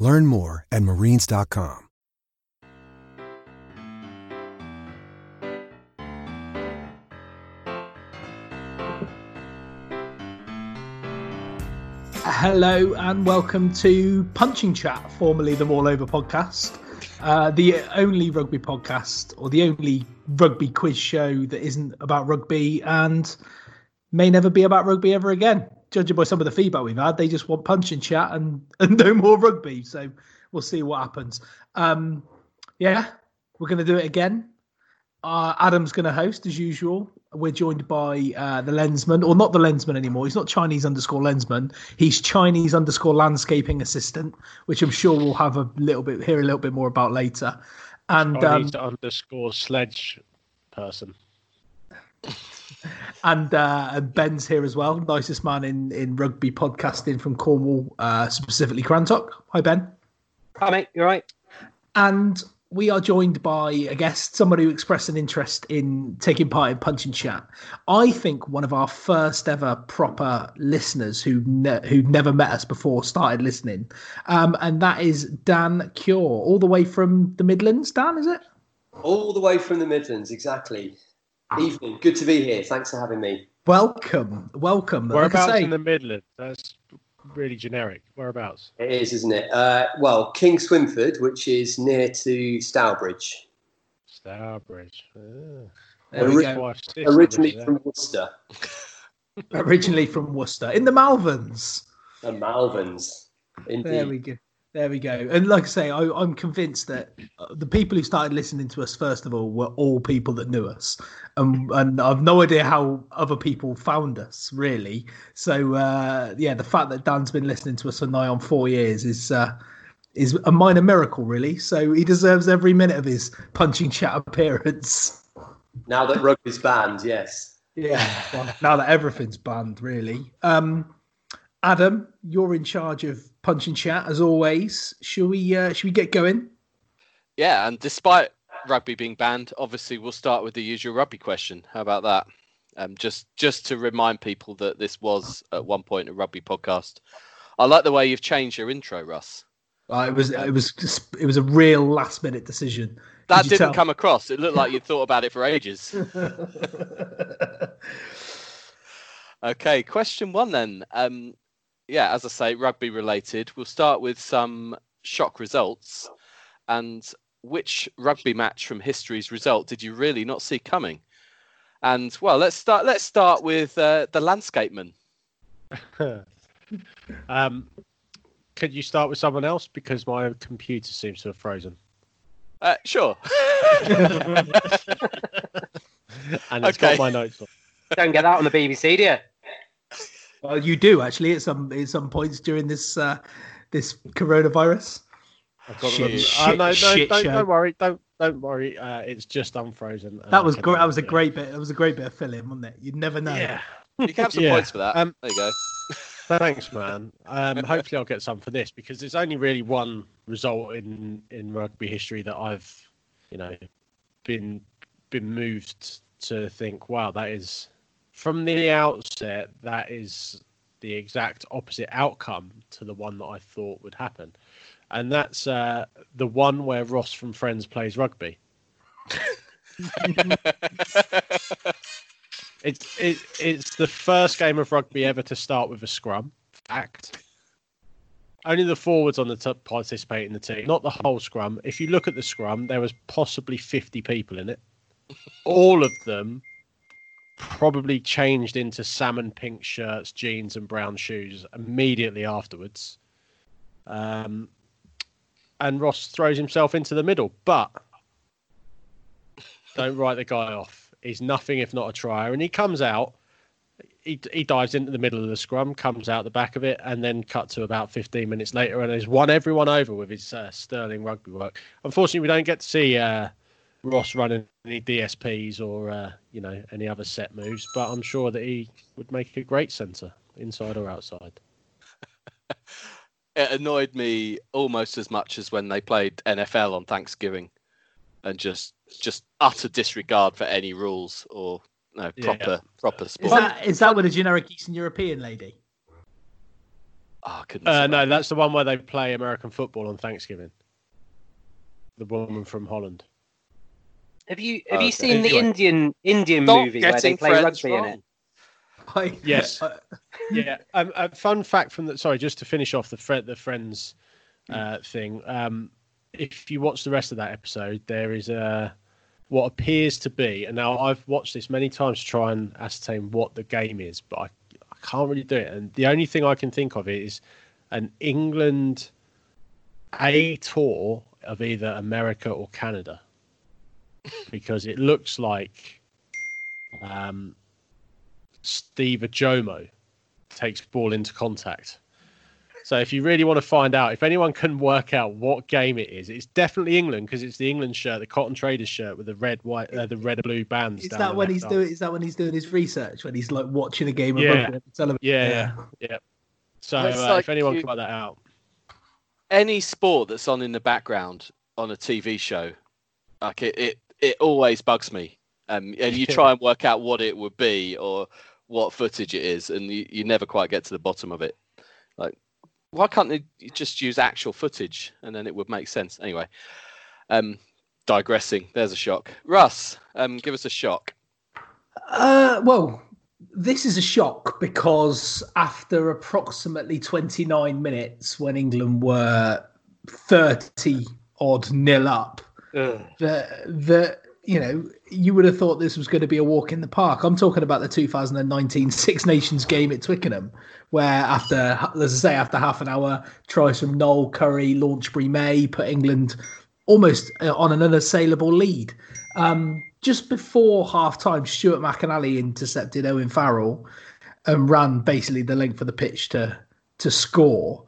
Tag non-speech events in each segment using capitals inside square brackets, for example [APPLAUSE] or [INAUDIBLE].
Learn more at marines.com. Hello and welcome to Punching Chat, formerly the All Over podcast, uh, the only rugby podcast or the only rugby quiz show that isn't about rugby and may never be about rugby ever again. Judging by some of the feedback we've had, they just want punch and Chat and, [LAUGHS] and no more rugby. So we'll see what happens. Um, yeah, we're going to do it again. Uh, Adam's going to host as usual. We're joined by uh, the lensman, or not the lensman anymore. He's not Chinese underscore lensman. He's Chinese underscore landscaping assistant, which I'm sure we'll have a little bit hear a little bit more about later. And Chinese um, underscore sledge person. [LAUGHS] and uh, and Ben's here as well, nicest man in in rugby podcasting from Cornwall, uh, specifically Crantock. Hi Ben. Hi mate, You're right? And we are joined by a guest, somebody who expressed an interest in taking part in Punch and Chat. I think one of our first ever proper listeners who ne- who never met us before started listening, um, and that is Dan Cure, all the way from the Midlands. Dan, is it? All the way from the Midlands, exactly. Evening, good to be here. Thanks for having me. Welcome, welcome. Like Whereabouts say- in the Midlands? That's really generic. Whereabouts? It is, isn't it? Uh, well, Kingswinford, which is near to Stourbridge, Stourbridge. Ah. There Ori- go. Wife's sister originally lives from Worcester Originally from Worcester, in the Malverns. and Malverns. Indeed. There we go. There we go. And like I say, I, I'm convinced that uh, the people who started listening to us first of all were all people that knew us, um, and I've no idea how other people found us really. So uh, yeah, the fact that Dan's been listening to us for nigh on four years is uh, is a minor miracle, really. So he deserves every minute of his punching chat appearance. Now that rugby's banned, yes. Yeah. Now that everything's banned, really. Um, Adam, you're in charge of punch and chat as always. Shall we? Uh, shall we get going? Yeah, and despite rugby being banned, obviously we'll start with the usual rugby question. How about that? Um, just just to remind people that this was at one point a rugby podcast. I like the way you've changed your intro, Russ. Uh, it was it was just- it was a real last minute decision. That Did didn't tell? come across. It looked like you'd thought about it for [LAUGHS] ages. [LAUGHS] Okay, question one then. Um, yeah, as I say, rugby related. We'll start with some shock results. And which rugby match from history's result did you really not see coming? And well, let's start. Let's start with uh, the landscapeman. [LAUGHS] um, could you start with someone else because my computer seems to have frozen? Uh, sure. [LAUGHS] [LAUGHS] and it's Okay. got my notes on. Don't get that on the BBC, do you? Well, you do actually at some at some points during this uh, this coronavirus. I've got Shit, shit, oh, no, no, shit don't, show. don't worry, don't don't worry. Uh, it's just unfrozen. That was great. That was a great bit. That was a great bit of filling, wasn't it? You'd never know. Yeah. You can have some [LAUGHS] Yeah. points for that. Um, there you go. [LAUGHS] Thanks, man. Um, hopefully, I'll get some for this because there's only really one result in in rugby history that I've, you know, been been moved to think, wow, that is from the outset, that is the exact opposite outcome to the one that I thought would happen, and that's uh, the one where Ross from Friends plays rugby. [LAUGHS] It's it, it's the first game of rugby ever to start with a scrum. Fact. Only the forwards on the top participate in the team, not the whole scrum. If you look at the scrum, there was possibly 50 people in it. All of them probably changed into salmon pink shirts, jeans, and brown shoes immediately afterwards. Um, and Ross throws himself into the middle, but don't write the guy off. He's nothing if not a trier, and he comes out. He, he dives into the middle of the scrum, comes out the back of it, and then cut to about 15 minutes later, and has won everyone over with his uh, sterling rugby work. Unfortunately, we don't get to see uh, Ross running any DSPs or uh, you know any other set moves, but I'm sure that he would make a great centre, inside or outside. it annoyed me almost as much as when they played NFL on Thanksgiving, and just just utter disregard for any rules or no Yeah. proper proper Is that is that with a generic Eastern European lady? Oh, I couldn't. Uh, no, that. that's the one where they play American football on Thanksgiving. The woman from Holland. Have you have Oh, you okay. seen the Indian Indian Stop movie where they play friends rugby in it? I, Yes. uh, yeah. Um, a fun fact from the sorry, just to finish off the Fred the Friends uh, thing. Um, if you watch the rest of that episode, there is a what appears to be, and now I've watched this many times to try and ascertain what the game is, but I, I can't really do it. And the only thing I can think of is an England A tour of either America or Canada, because it looks like um, Steve Ojomoh takes ball into contact. So if you really want to find out, if anyone can work out what game it is, it's definitely England because it's the England shirt, the Cotton Traders shirt with the red, white, uh, the red and blue bands. is down that when he's arm. doing? Is that when he's doing his research? When he's like watching a game of Yeah. rugby on television? Yeah, yeah, yeah. So uh, like if anyone you- can work that out, any sport that's on in the background on a TV show, like it, it, it always bugs me. Um, and you try [LAUGHS] and work out what it would be or what footage it is, and you, you never quite get to the bottom of it. Like, why can't they just use actual footage and then it would make sense? Anyway, um, digressing. There's a shock. Russ, um, give us a shock. Uh, well, this is a shock because after approximately 29 minutes, when England were 30 odd nil up, The the you know you would have thought this was going to be a walk in the park. I'm talking about the 2019 [LAUGHS] Six Nations game at Twickenham, where after as I say after half an hour, tries from Nowell Curry, Launchbury May put England almost uh, on an unassailable lead. Um, just before half time, Stuart McInally intercepted Owen Farrell and ran basically the length of the pitch to to score.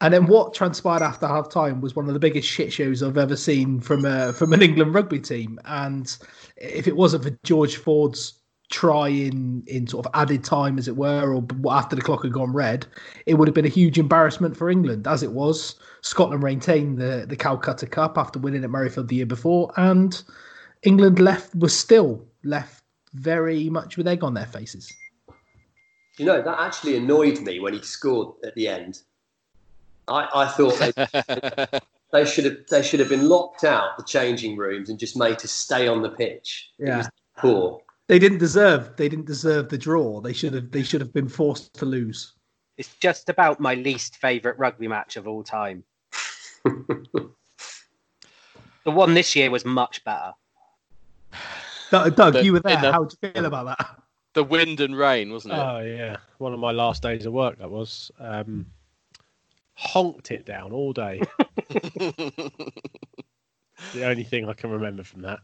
And then what transpired after half time was one of the biggest shit shows I've ever seen from a, from an England rugby team. And if it wasn't for George Ford's try in in sort of added time, as it were, or after the clock had gone red, it would have been a huge embarrassment for England. As it was, Scotland maintained the the Calcutta Cup after winning at Murrayfield the year before, and England left was still left very much with egg on their faces. You know, that actually annoyed me when he scored at the end. I, I thought they, [LAUGHS] they should have they should have been locked out the changing rooms and just made to stay on the pitch. It Yeah. was poor. They didn't deserve they didn't deserve the draw. They should have they should have been forced to lose. It's just about my least favourite rugby match of all time. [LAUGHS] the one this year was much better. Doug, Doug The- you were there. the- How do you feel about that? the wind and rain, wasn't it? oh yeah, one of my last days of work that was. Um, honked it down all day. [LAUGHS] [LAUGHS] the only thing I can remember from that.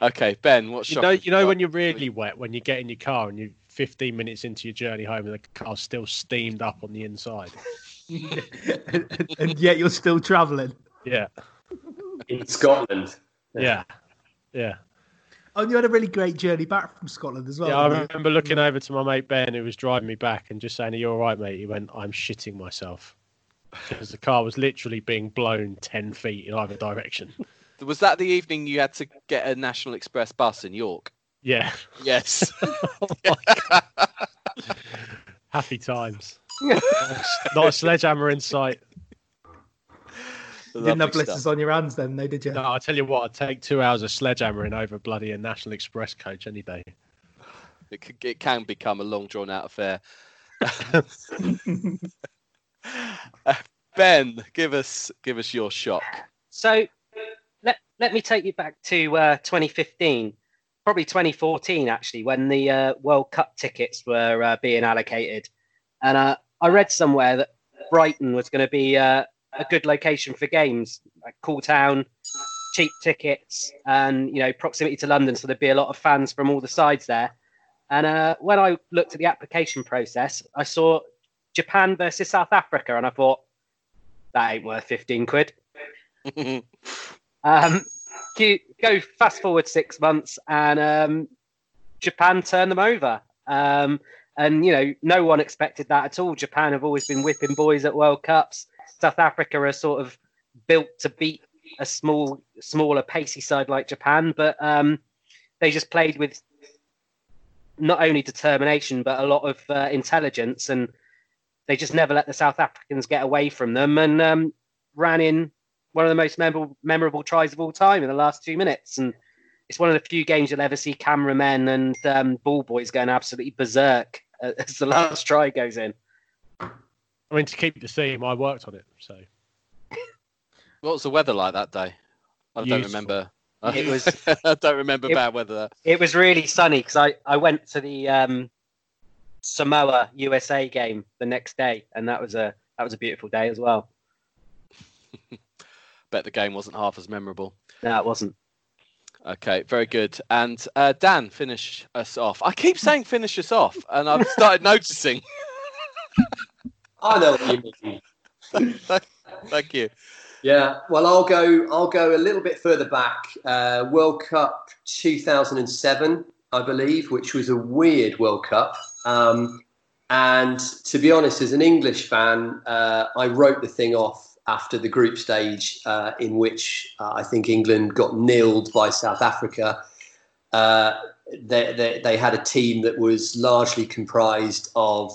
okay, Ben, what's You shock? know, you know when you're really wet, when you get in your car and you're 15 minutes into your journey home and the car's still steamed up on the inside. and, [LAUGHS] and yet you're still travelling. Yeah, In Scotland. yeah, yeah. Oh, you had a really great journey back from Scotland as well. yeah, I didn't you? remember looking over to my mate Ben, who was driving me back, and just saying, "Are you all right, mate?" He went, "I'm shitting myself," because the car was literally being blown 10 feet in either direction. [LAUGHS] Was that the evening you had to get a National Express bus in York? Yeah. Yes. [LAUGHS] Oh [LAUGHS] Happy times. Not a sledgehammer in sight. You didn't have blisters stuff. on your hands then, though, did you? No, I tell you what, I'd take two hours of sledgehammering over bloody a National Express coach any day. It, c- it can become a long drawn out affair. Uh, [LAUGHS] [LAUGHS] ben, give us give us your shock. So let let me take you back to uh, 2015, probably 2014 actually, when the uh, World Cup tickets were uh, being allocated, and uh, I read somewhere that Brighton was going to be uh, a good location for games, like cool town, cheap tickets, and you know proximity to London, so there'd be a lot of fans from all the sides there. And uh, when I looked at the application process, I saw Japan versus South Africa, and I thought that ain't worth 15 quid. [LAUGHS] Um, you go fast forward six months, and um, Japan turned them over. Um, and you know, no one expected that at all. Japan have always been whipping boys at World Cups. South Africa are sort of built to beat a small, smaller, pacey side like Japan, but um, they just played with not only determination but a lot of uh, intelligence, and they just never let the South Africans get away from them, and um, ran in one of the most memorable, memorable tries of all time in the last two minutes. And it's one of the few games you'll ever see cameramen and um, ball boys going absolutely berserk uh, [LAUGHS] as the last try goes in. I mean, to keep the theme, I worked on it, so [LAUGHS] What was the weather like that day? I don't remember. It [LAUGHS] was- I don't remember it- bad weather. It was really sunny because I, I went to the um, Samoa USA game the next day, and that was a that was a beautiful day as well. [LAUGHS] Bet the game wasn't half as memorable. No, it wasn't. Okay, very good. And uh, Dan, finish us off. I keep saying finish us off, and I've started noticing. I know what you mean. Thank you. Yeah, well, I'll go. I'll go a little bit further back. Uh, World Cup 2007, I believe, which was a weird World Cup. Um, and to be honest, as an English fan, uh, I wrote the thing off after the group stage, uh, in which uh, I think England got nilled by South Africa. Uh, they, they, they had a team that was largely comprised of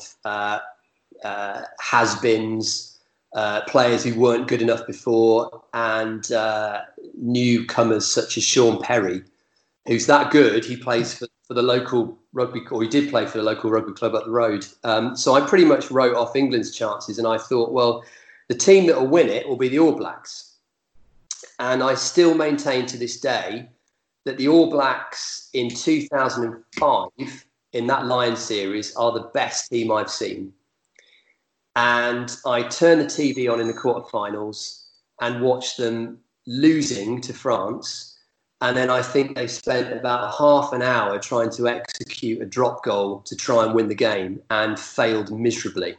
uh, has-beens, uh, players who weren't good enough before, and uh, newcomers such as Shaun Perry, who's that good. He plays for, for the local rugby, or he did play for the local rugby club up the road. Um, so I pretty much wrote off England's chances, and I thought, well, the team that will win it will be the All Blacks. And I still maintain to this day that the All Blacks in 2005 in that Lion series are the best team I've seen. And I turned the TV on in the quarterfinals and watched them losing to France. And then I think they spent about half an hour trying to execute a drop goal to try and win the game and failed miserably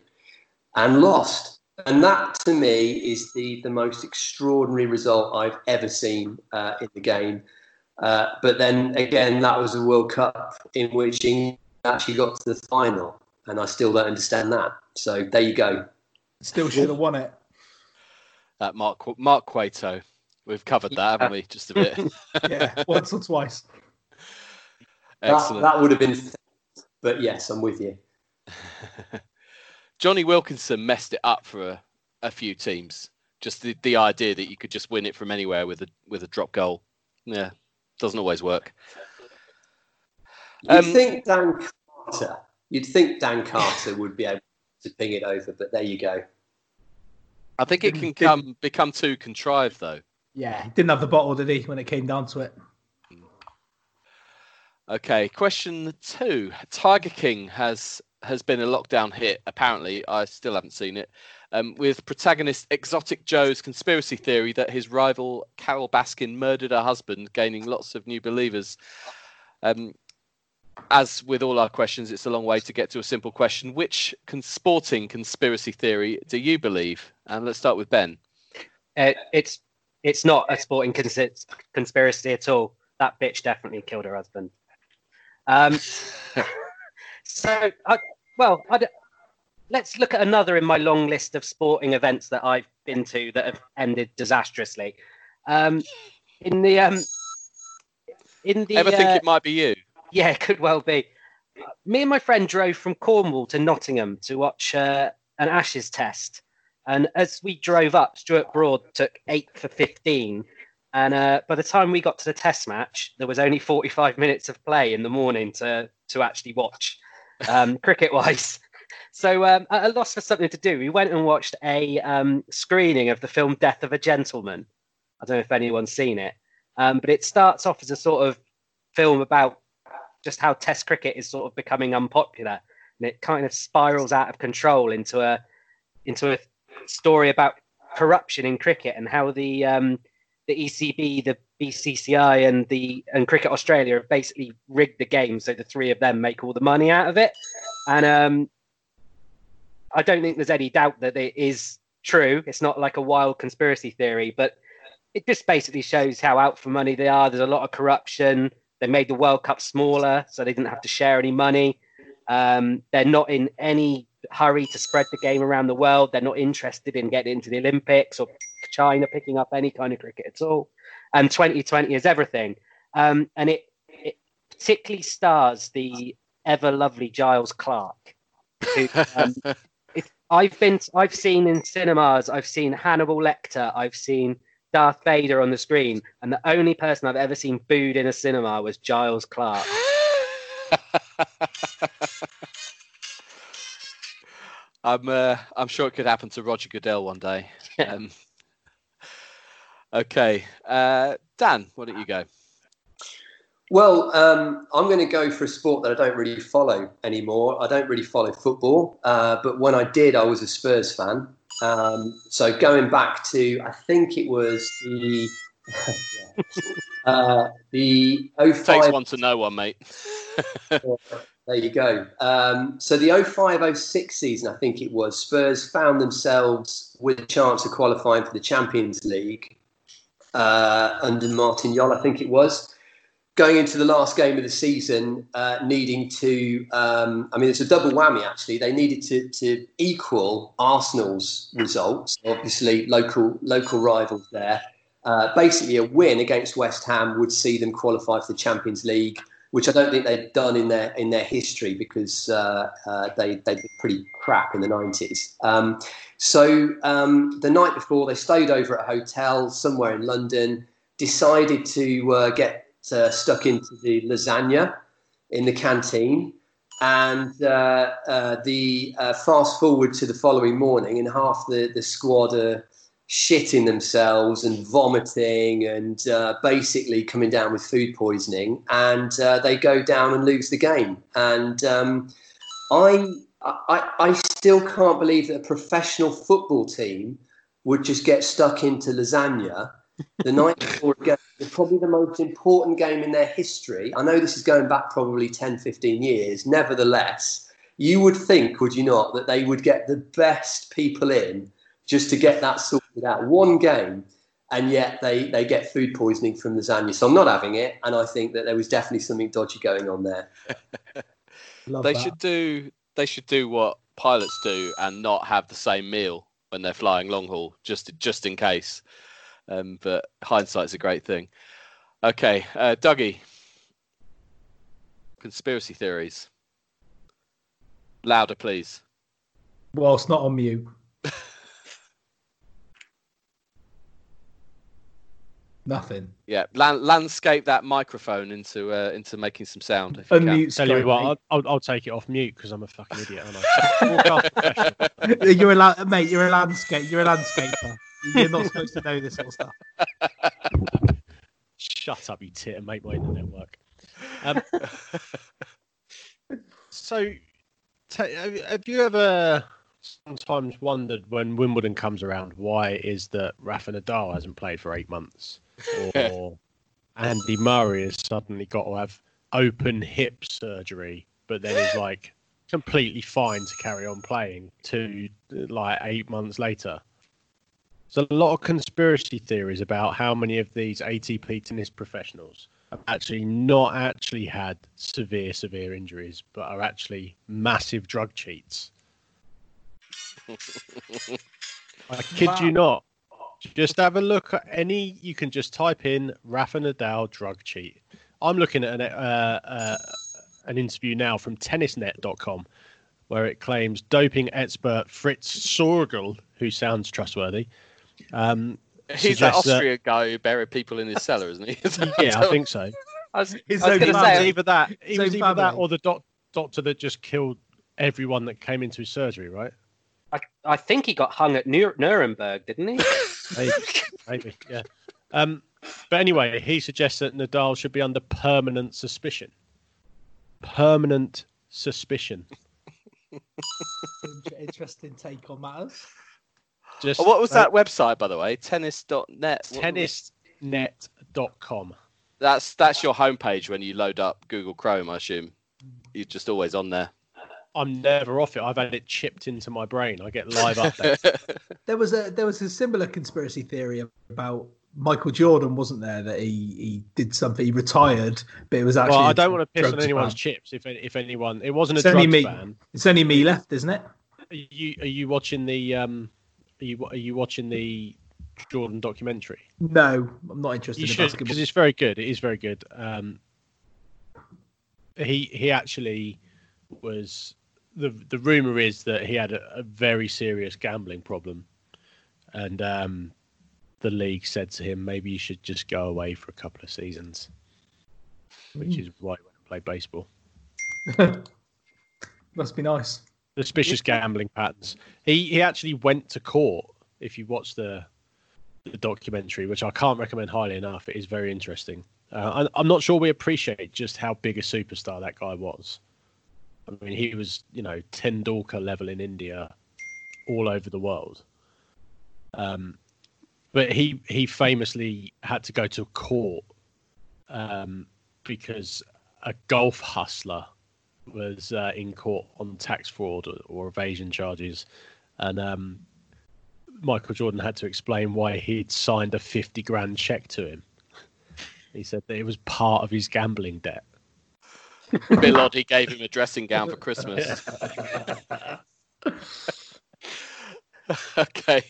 and lost. And that to me is the, the most extraordinary result I've ever seen uh, in the game. Uh, but then again, that was a World Cup in which England actually got to the final. And I still don't understand that. So there you go. Still should have won it. That Mark Qu- Mark Cueto. We've covered that, haven't we? Just a bit. [LAUGHS] Yeah, once or twice. That, Excellent. that would have been, but yes, I'm with you. [LAUGHS] Jonny Wilkinson messed it up for a, a few teams. Just the, the idea that you could just win it from anywhere with a with a drop goal. Yeah, doesn't always work. You'd Um, think Dan Carter, you'd think Dan Carter would be able to ping it over, but there you go. I think it can come become too contrived though. Yeah, he didn't have the bottle, did he, when it came down to it? Okay, question two. Tiger King has has been a lockdown hit. Apparently, I still haven't seen it. Um, with protagonist Exotic Joe's conspiracy theory that his rival Carole Baskin murdered her husband, gaining lots of new believers. Um, as with all our questions, it's a long way to get to a simple question. Which con- sporting conspiracy theory do you believe? And let's start with Ben. Uh, it's it's not a sporting cons- conspiracy at all. That bitch definitely killed her husband. Um, [LAUGHS] so, I, well, I d- let's look at another in my long list of sporting events that I've been to that have ended disastrously. Um, in the um, in the Ever think uh, it might be you? Yeah, it could well be. Me and my friend drove from Cornwall to Nottingham to watch uh, an Ashes test. And as we drove up, Stuart Broad took eight for 15. And uh, by the time we got to the test match, there was only 45 minutes of play in the morning to, to actually watch, um, [LAUGHS] cricket wise. So um, at a loss for something to do, we went and watched a um, screening of the film Death of a Gentleman. I don't know if anyone's seen it, um, but it starts off as a sort of film about just how Test cricket is sort of becoming unpopular, and it kind of spirals out of control into a into a story about corruption in cricket and how the um, the ECB, the BCCI, and the and Cricket Australia have basically rigged the game so the three of them make all the money out of it. And um, I don't think there's any doubt that it is true. It's not like a wild conspiracy theory, but it just basically shows how out for money they are. There's a lot of corruption. They made the World Cup smaller, so they didn't have to share any money. Um, they're not in any hurry to spread the game around the world. They're not interested in getting into the Olympics or China picking up any kind of cricket at all. And 2020 is everything. Um, and it, it particularly stars the ever lovely Giles Clarke. Who, um, [LAUGHS] if I've been, I've seen in cinemas, I've seen Hannibal Lecter, I've seen Darth Vader on the screen, and the only person I've ever seen booed in a cinema was Giles Clarke. [LAUGHS] I'm uh, I'm sure it could happen to Roger Goodell one day. Um, okay, uh, Dan, why don't you go? Well, um, I'm going to go for a sport that I don't really follow anymore. I don't really follow football, uh, but when I did, I was a Spurs fan. Um, so going back to, I think it was the [LAUGHS] uh, the 05 Takes one to know one, mate. [LAUGHS] There you go. Um, so the 05-06 season, I think it was, Spurs found themselves with a chance of qualifying for the Champions League uh, under Martin Jol, I think it was. Going into the last game of the season, uh, needing to, um, I mean, it's a double whammy actually. They needed to, to equal Arsenal's results, obviously local local rivals there. Uh, basically, a win against West Ham would see them qualify for the Champions League which I don't think they'd done in their in their history because uh, uh, they they did pretty crap in the nineties. Um, so um, the night before, they stayed over at a hotel somewhere in London. Decided to uh, get uh, stuck into the lasagna in the canteen, and uh, uh, the fast forward to the following morning, and half the the squad are shitting themselves and vomiting and uh, basically coming down with food poisoning, and uh, they go down and lose the game. And um, I, I, I still can't believe that a professional football team would just get stuck into lasagna the night before a game. It's probably the most important game in their history. I know this is going back probably 10, 15 years. Nevertheless, you would think, would you not, that they would get the best people in just to get that sorted out. One game, and yet they, they get food poisoning from lasagna. So I'm not having it, and I think that there was definitely something dodgy going on there. [LAUGHS] they that. should do they should do what pilots do and not have the same meal when they're flying long haul, just just in case. Um, but hindsight's a great thing. Okay, uh, Dougie. Conspiracy theories. Louder, please. Whilst not on mute. [LAUGHS] Nothing. Yeah, land, landscape that microphone into uh, into making some sound. If you can. Unmute. Tell you what. I'll, I'll, I'll take it off mute because I'm a fucking idiot, aren't I? [LAUGHS] You're a la- mate. You're a landscape. You're a landscaper. You're not supposed to know this sort of stuff. Shut up, you tit, and make my internet work. Um, so, ta have have you ever sometimes wondered when Wimbledon comes around why it is that Rafa Nadal hasn't played for eight months, or Andy Murray has suddenly got to have open hip surgery, but then is like completely fine to carry on playing to like eight months later? There's a lot of conspiracy theories about how many of these ATP tennis professionals have actually not actually had severe, severe injuries, but are actually massive drug cheats. [LAUGHS] I kid you not. Just have a look at any. You can just type in Rafa Nadal drug cheat. I'm looking at an uh, uh, an interview now from tennisnet.com where it claims doping expert Fritz Sorgel, who sounds trustworthy. Um, He's that suggests that- guy who buried people in his cellar, isn't he? [LAUGHS] yeah, I think so. I was, His I was own going to It was family. say, either that, it His was own either that or the doc- doctor that just killed everyone that came into his surgery, right? I, I think he got hung at Nur- Nuremberg, didn't he? [LAUGHS] [LAUGHS] Maybe, maybe, yeah. Um, but anyway, he suggests that Nadal should be under permanent suspicion. Permanent suspicion. Interesting take on matters. Just Oh, what was that website, by the way? Tennis.net. What- Tennisnet.com. That's that's your homepage when you load up Google Chrome, I assume. You're just always on there. I'm never off it. I've had it chipped into my brain. I get live updates. [LAUGHS] There was a there was a similar conspiracy theory about Michael Jordan, wasn't there? That he, he did something, he retired, but it was actually. well, I a don't want to piss on anyone's ban. chips. If if anyone, it wasn't a It's only drugs me. ban. It's only me left, isn't it? Are you are you watching the um? Are you are you watching the Jordan documentary? No, I'm not interested You in should basketball. because it's very good. It is very good. Um, he he actually was the the rumor is that he had a, a very serious gambling problem, and um, the league said to him maybe you should just go away for a couple of seasons, which is why he went and played baseball. [LAUGHS] Must be nice. Suspicious gambling patterns. He he actually went to court. If you watch the the documentary, which I can't recommend highly enough, it is very interesting. Uh, I, I'm not sure we appreciate just how big a superstar that guy was. I mean, he was, you know, Tendulkar level in India, all over the world. Um, but he he famously had to go to court um, because a golf hustler was uh, in court on tax fraud or, or evasion charges, and um, Michael Jordan had to explain why he'd signed a fifty grand check to him. He said that it was part of his gambling debt. [LAUGHS] Bill Oddie gave him a dressing gown for Christmas. [LAUGHS] [LAUGHS] okay.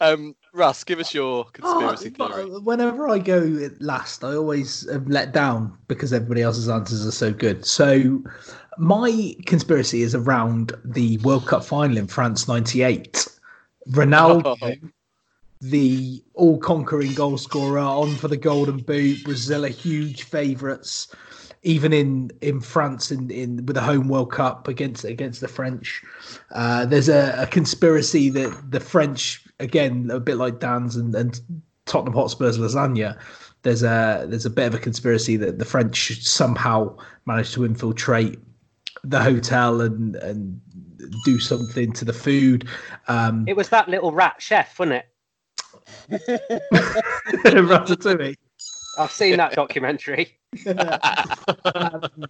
Um, Russ, give us your [GASPS] conspiracy Oh, theory. Whenever I go last, I always am let down because everybody else's answers are so good. So, my conspiracy is around the World Cup final in France '98. Ronaldo, Oh. the all-conquering goal scorer, on for the Golden Boot. Brazil are huge favourites, even in in France in in with the home World Cup against against the French. Uh, there's a, a conspiracy that the French, again, a bit like Dan's and, and Tottenham Hotspur's lasagna. There's a there's a bit of a conspiracy that the French somehow managed to infiltrate the hotel and and do something to the food. Um, It was that little rat chef, wasn't it? [LAUGHS] Ratatouille. I've seen that documentary. Um, [LAUGHS]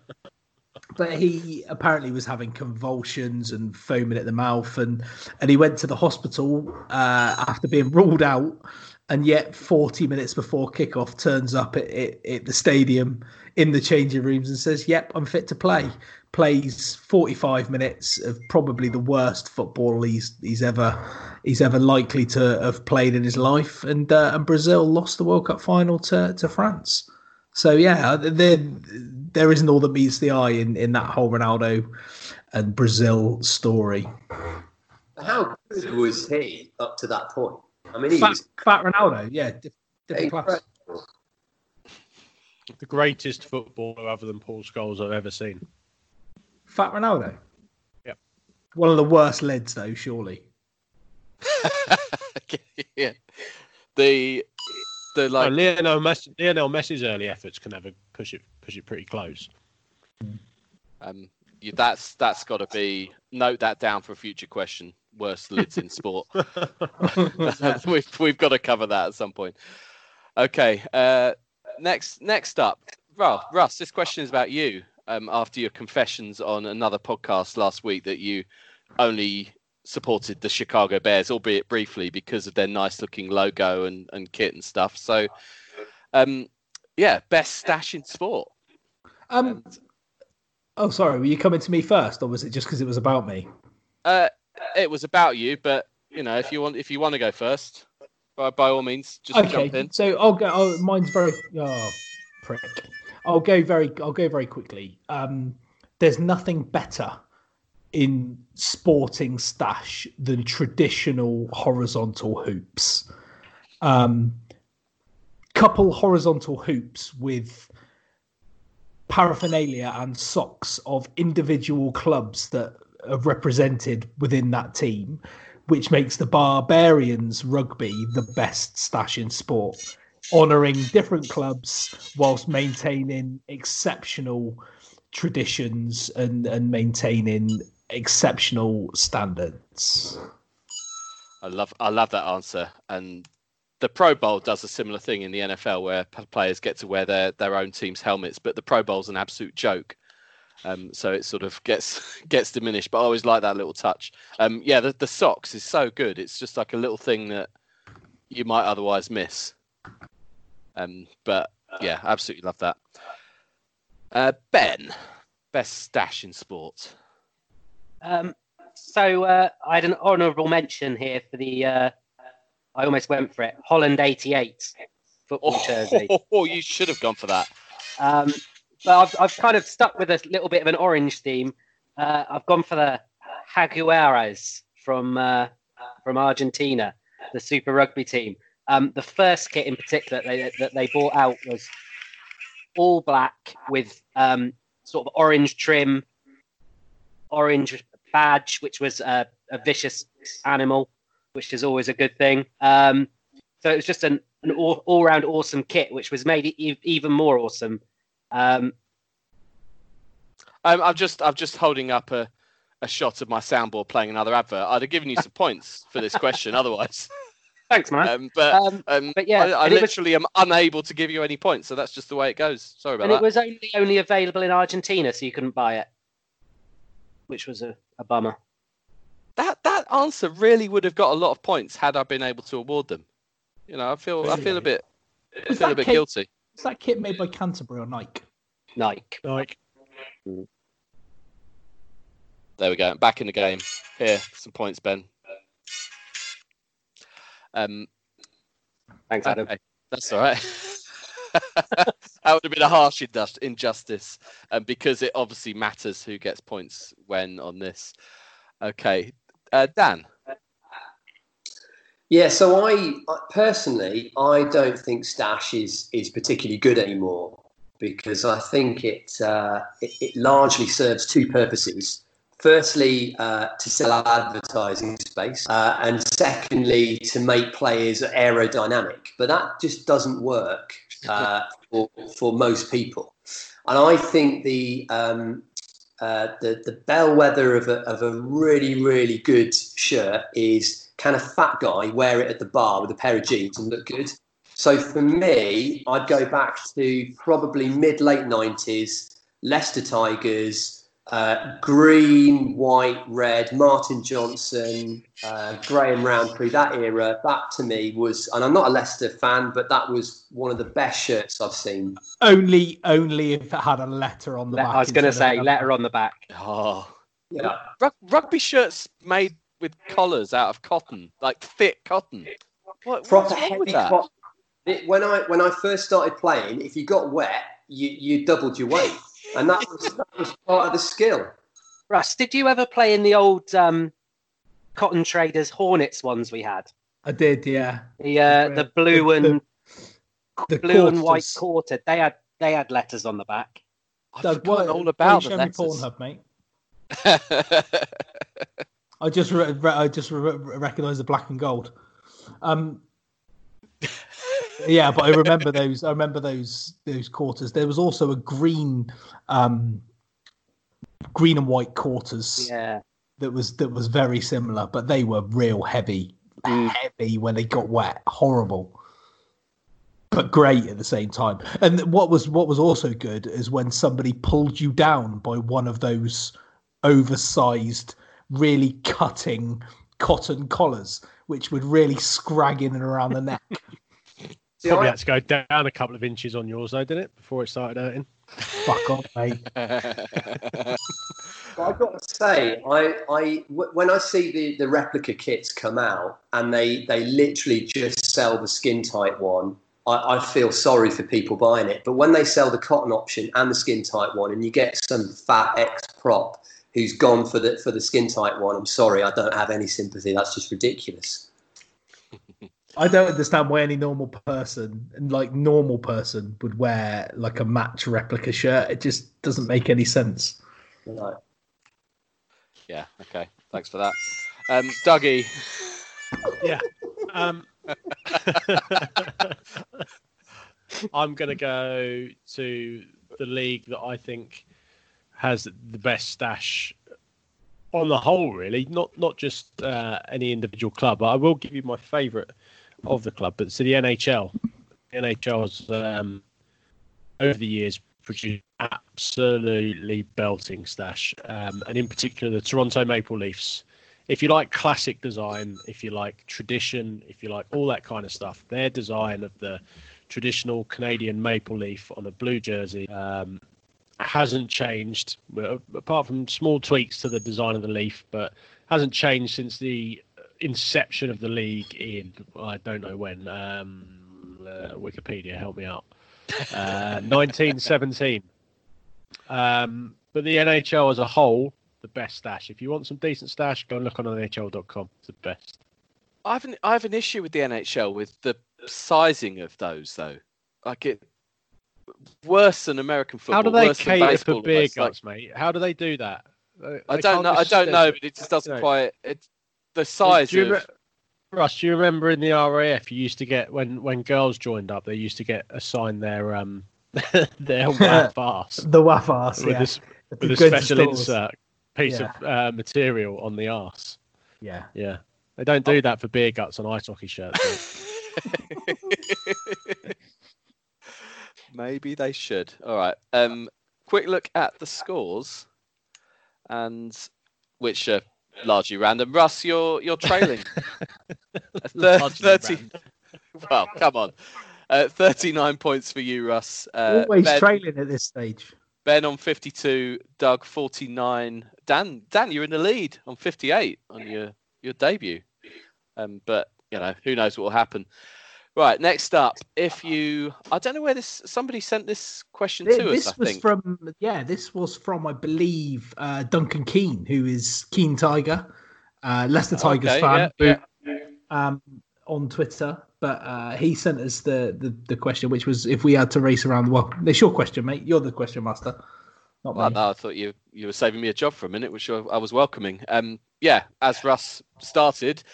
but he apparently was having convulsions and foaming at the mouth, and and he went to the hospital uh, after being ruled out. And yet, 40 minutes before kickoff, turns up at, at, at the stadium in the changing rooms and says, "Yep, I'm fit to play." Plays 45 minutes of probably the worst football he's he's ever he's ever likely to have played in his life, and uh, and Brazil lost the World Cup final to to France. So yeah, there there isn't all that meets the eye in, in that whole Ronaldo and Brazil story. How good was he up to that point? I mean, he Fat, was fat Ronaldo, yeah, diff- different class. incredible. The greatest footballer other than Paul Scholes I've ever seen. Fat Ronaldo. Yep. One of the worst lids though, surely. [LAUGHS] yeah. The the Like, like Lionel Messi, Lionel Messi's early efforts can never push it push it pretty close. um you, that's that's got to be note that down for a future question. Worst lids in sport. [LAUGHS] [LAUGHS] we've we've got to cover that at some point. Okay. Uh, next next up, well, Russ, this question is about you. Um, after your confessions on another podcast last week that you only supported the Chicago Bears, albeit briefly, because of their nice looking logo and, and kit and stuff. So, um, yeah, best stash in sport. Um. Oh, sorry. Were you coming to me first, or was it just because it was about me? Uh, it was about you, but you know, if you want, if you want to go first, by, by all means, just okay, jump in. so I'll go. Oh, mine's very. Oh, prick. I'll go very. I'll go very quickly. Um, there's nothing better in sporting stash than traditional horizontal hoops. Um, couple horizontal hoops with paraphernalia and socks of individual clubs that are represented within that team, which makes the Barbarians rugby the best stash in sport, honouring different clubs whilst maintaining exceptional traditions and, and maintaining exceptional standards. I love I love that answer, and the Pro Bowl does a similar thing in the NFL where players get to wear their their own team's helmets, but the Pro Bowl's an absolute joke. Um, so it sort of gets [LAUGHS] gets diminished, but I always like that little touch. Um, yeah, the, the socks is so good. It's just like a little thing that you might otherwise miss. Um, but yeah, absolutely love that. Uh, ben, best stash in sport. Um, so uh, I had an honourable mention here for the. Uh, I almost went for it. Holland '88 football jersey. [LAUGHS] Oh, you should have gone for that. Um, but I've, I've kind of stuck with a little bit of an orange theme. Uh, I've gone for the Jaguares from uh, from Argentina, the Super Rugby team. Um, the first kit in particular that they, that they brought out was all black with um, sort of orange trim, orange badge, which was a, a vicious animal, which is always a good thing. Um, so it was just an, an all, all-round awesome kit, which was made even more awesome. Um, I'm, I'm just I'm just holding up a, a shot of my soundboard playing another advert. I'd have given you some points for this question otherwise. [LAUGHS] thanks, man. Um, but Um, um, but yeah, I, I and it was- literally am unable to give you any points, so that's just the way it goes. Sorry about and that. it was only only available in Argentina, so you couldn't buy it, which was a, a bummer. That that answer really would have got a lot of points had I been able to award them. You know, I feel I feel a bit I feel a bit Kate- guilty. Is that kit made by Canterbury or Nike? Nike. Nike. There we go. Back in the game. Here, some points, Ben. Um, Thanks, Adam. okay, that's all right. [LAUGHS] that would have been a harsh injustice, um, because it obviously matters who gets points when on this. Okay, uh, Dan. Yeah, so I I- personally I don't think Stash is is particularly good anymore because I think it uh, it, it largely serves two purposes. Firstly, uh, to sell advertising space, uh, and secondly, to make players aerodynamic. But that just doesn't work uh, for, for most people. And I think the um, uh, the the bellwether of a, of a really really good shirt is can a fat guy wear it at the bar with a pair of jeans and look good? So for me, I'd go back to probably mid late nineties, Leicester Tigers, uh, green, white, red, Martin Johnson, uh, Graham Rowntree. That era, that to me was, and I'm not a Leicester fan, but that was one of the best shirts I've seen. Only, only if it had a letter on the Le- back. I was going to say a- letter on the back. Oh, Yeah. rug- rugby shirts made with collars out of cotton, like thick cotton. What, proper what's wrong with heavy that? cotton. It, when I when I first started playing, if you got wet, you, you doubled your weight, and that was that was part of the skill. Russ, did you ever play in the old um, Cotton Traders Hornets ones we had? I did, yeah. The uh, the blue The- the- and The blue and white quarter. They had they had letters on the back. I've Doug, forgotten what- all about you the letters. Pornhub, mate. [LAUGHS] I just, re- re- I just re- re- recognise the black and gold. Um, yeah, but I remember those. I remember those those quarters. There was also a green, um, green and white quarters Yeah. that was that was very similar, but they were real heavy, Mm. heavy when they got wet. Horrible, but great at the same time. And what was what was also good is when somebody pulled you down by one of those oversized, really cutting cotton collars, which would really scrag in and around the neck. [LAUGHS] See, probably I- had to go down a couple of inches on yours, though, didn't it, before it started hurting? Fuck off, mate. [LAUGHS] But I've got to say, I, I, when I see the, the replica kits come out and they, they literally just sell the skin tight one, I, I feel sorry for people buying it. But when they sell the cotton option and the skin tight one, and you get some fat ex prop who's gone for the for the skin tight one, I'm sorry, I don't have any sympathy. That's just ridiculous. I don't understand why any normal person, like normal person, would wear like a match replica shirt. It just doesn't make any sense. No. Yeah. Okay. Thanks for that, um, Dougie. Yeah. Um, [LAUGHS] I'm going to go to the league that I think has the best stash on the whole. Really, not not just uh, any individual club. I will give you my favourite of the club, but so the NHL. The has um, over the years produced absolutely belting stash, um, and in particular the Toronto Maple Leafs. If you like classic design, if you like tradition, if you like all that kind of stuff, their design of the traditional Canadian maple leaf on a blue jersey um, hasn't changed, apart from small tweaks to the design of the leaf, but hasn't changed since the inception of the league in I don't know when. Um, uh, Wikipedia, help me out. Uh, [LAUGHS] 1917. Um, but the NHL as a whole, the best stash. If you want some decent stash, go and look on NHL.com. It's the best. I have an I have an issue with the NHL with the sizing of those though. Like it worse than American football. How do they cater for beer almost. Like, mate? How do they do that? They- I don't know. I don't know, but it just doesn't you know. quite. It, the size Do you of re- Russ, do you remember in the RAF you used to get when when girls joined up, they used to get assigned their um [LAUGHS] their [LAUGHS] WAF arse The waff ass, with yeah. a, s- with a special stores. insert piece Yeah. of uh, material on the arse. Yeah. Yeah, they don't do that for beer guts on ice hockey shirts. [LAUGHS] Maybe they should. All right. Um, quick look at the scores, and which are largely random. Russ, you're you're trailing. A [LAUGHS] thir- Thirty. random. Well, come on. Uh, Thirty-nine points for you, Russ. Uh, Always ben, trailing at this stage. Ben on fifty-two. Doug forty-nine. Dan, Dan, you're in the lead on fifty-eight on your your debut. Um, but you know who knows what will happen. Right, next up, if you, I don't know where this. Somebody sent this question to This us. I was think. from yeah, this was from I believe uh, Duncan Keane, who is Keen Tiger, uh, Leicester Tigers Okay, fan, yeah, um, on Twitter. But uh, he sent us the, the the question, which was if we had to race around the world. It's your question, mate. You're the question master, not Well, no, I thought you you were saving me a job for a minute, which I, I was welcoming. Um, yeah, as Russ started,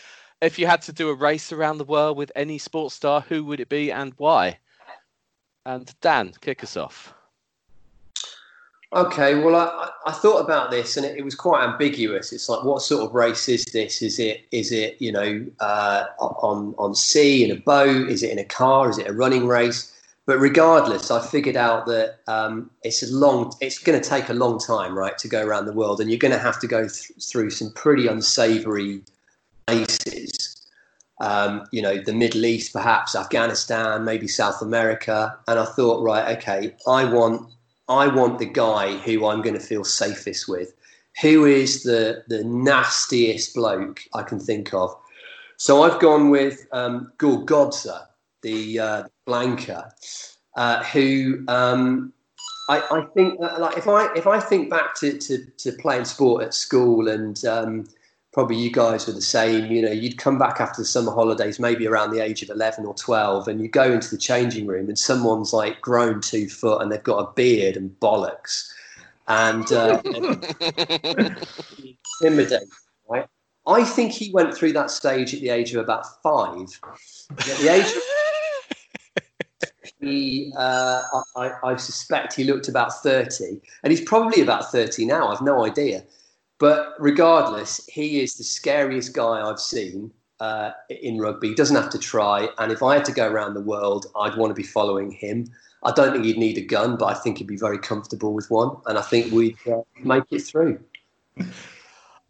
if you had to do a race around the world with any sports star, who would it be and why? And Dan, kick us off. Okay, well, I, I- thought about this, and it, it was quite ambiguous. It's like, what sort of race is this? Is it is it you know uh, on on sea in a boat? Is it in a car? Is it a running race? But regardless, I figured out that um, it's a long. It's going to take a long time, right, to go around the world, and you're going to have to go th- through some pretty unsavoury places. Um, you know, the Middle East, perhaps Afghanistan, maybe South America. And I thought, right, okay, I want I want the guy who I'm going to feel safest with. Who is the the nastiest bloke I can think of? So I've gone with um, Gul Godsa, the uh, Blanca, uh, who um, I, I think that, like if I if I think back to, to, to playing sport at school and um, probably you guys were the same. You know, you'd come back after the summer holidays, maybe around the age of 11 or 12, and you go into the changing room and someone's like grown two foot and they've got a beard and bollocks. And uh, [LAUGHS] intimidating, right? I think he went through that stage at the age of about five. At the age of [LAUGHS] he, uh, I, I- I suspect he looked about 30, and he's probably about 30 now. I've no idea. But regardless, he is the scariest guy I've seen uh, in rugby. He doesn't have to try. And if I had to go around the world, I'd want to be following him. I don't think he'd need a gun, but I think he'd be very comfortable with one. And I think we'd uh, make it through.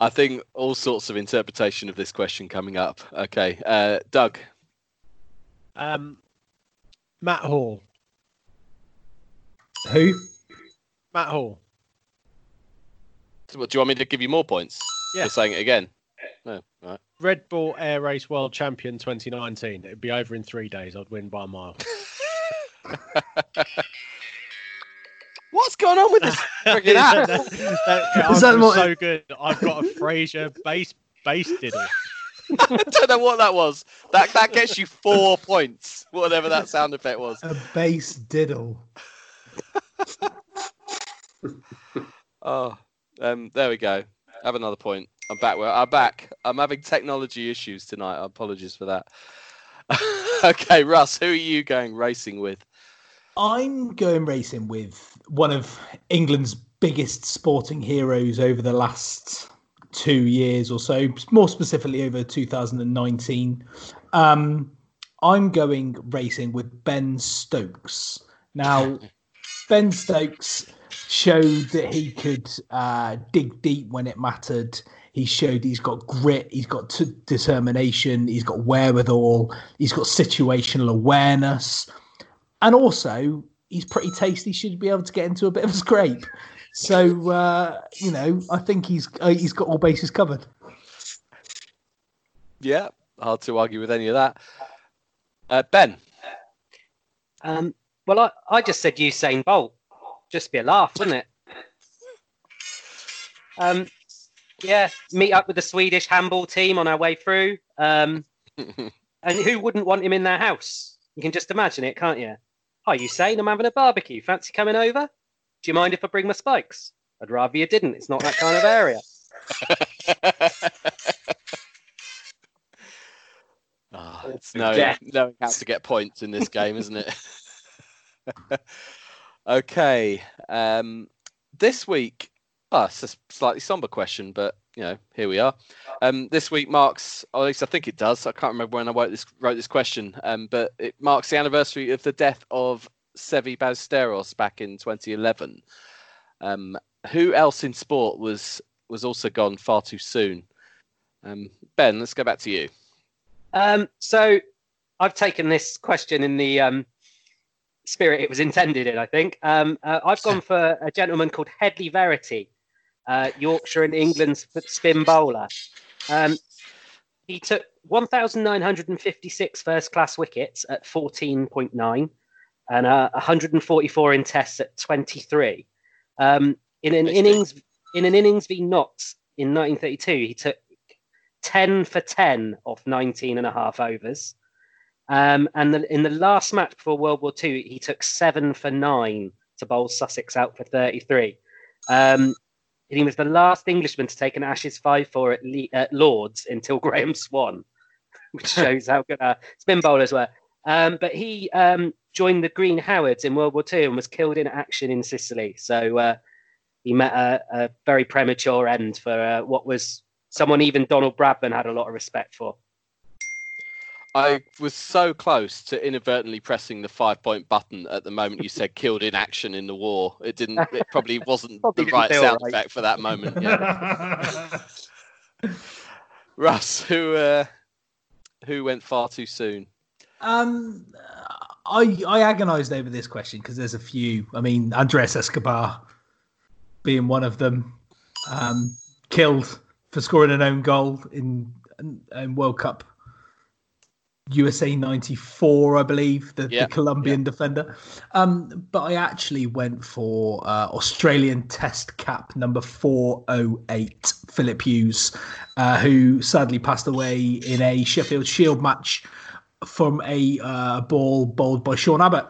I think all sorts of interpretation of this question coming up. Okay, uh, Doug. Um, Matt Hall. Who? Matt Hall. Do you want me to give you more points Yeah. for saying it again? No. All right. Red Bull Air Race World Champion 2019. It'd be over in three days. I'd win by a mile. [LAUGHS] What's going on with this [LAUGHS] friggin' app? That- that- Is that I'm what- so good. I've got a Fraser bass bass diddle. [LAUGHS] I don't know what that was. That that gets you four points, whatever that sound effect was. A bass diddle. Oh, um, there we go. Have another point. I'm back. Well, I'm back. I'm having technology issues tonight. Apologies for that. [LAUGHS] okay, Russ, who are you going racing with? I'm going racing with one of England's biggest sporting heroes over the last two years or so, more specifically over 2019. Um, I'm going racing with Ben Stokes. Now, [LAUGHS] Ben Stokes showed that he could uh, dig deep when it mattered. He showed he's got grit, he's got t- determination, he's got wherewithal, he's got situational awareness and also he's pretty tasty. Should be able to get into a bit of a scrape. So uh, you know, I think he's uh, he's got all bases covered. Yeah, hard to argue with any of that. Uh, ben, Um, well, I, I just said Usain Bolt. Just be a laugh, wouldn't it? Um, yeah, meet up with the Swedish handball team on our way through. Um, [LAUGHS] and who wouldn't want him in their house? You can just imagine it, can't you? Hi, saying I'm having a barbecue. Fancy coming over? Do you mind if I bring my spikes? I'd rather you didn't. It's not that kind of area. [LAUGHS] Ah, it's knowing, Yeah. knowing how to get points in this game, isn't it? [LAUGHS] okay. Um, this week, oh, it's a slightly somber question, but you know, here we are. Um, this week marks, or at least I think it does. I can't remember when I wrote this wrote this question, um, but it marks the anniversary of the death of Seve Ballesteros back in 2011. Um, who else in sport was was also gone far too soon? Um, ben, let's go back to you. Um, so I've taken this question in the um, spirit it was intended in, I think. Um, uh, I've gone for a gentleman called Hedley Verity, uh, Yorkshire and England's spin bowler. Um, he took 1,956 first class wickets at 14.9 and uh, 144 in tests at 23. Um, in an innings in an innings v Notts in 1932, he took 10 for 10 off 19 and a half overs. Um, and the, in the last match before World War II, he took seven for nine to bowl Sussex out for 33. Um, and he was the last Englishman to take an Ashes 5 4 at, Le- at Lords until [LAUGHS] Graeme Swann, which [LAUGHS] shows how good our spin bowlers were. Um, but he um, joined the Green Howards in World War II and was killed in action in Sicily. So uh, he met a, a very premature end for uh, what was someone even Donald Bradman had a lot of respect for. I was so close to inadvertently pressing the five point button at the moment you said killed in action in the war. It didn't it probably [LAUGHS] wasn't Probably the right sound right. effect for that moment. Yeah. [LAUGHS] Russ, who uh, who went far too soon? Um, I I agonised over this question because there's a few. I mean, Andres Escobar being one of them, um, killed for scoring an own goal in, in World Cup USA '94, I believe, the, Yeah, the Colombian defender. Um, but I actually went for uh, Australian Test cap number 408, Philip Hughes, uh, who sadly passed away in a Sheffield Shield match from a uh, ball bowled by Sean Abbott.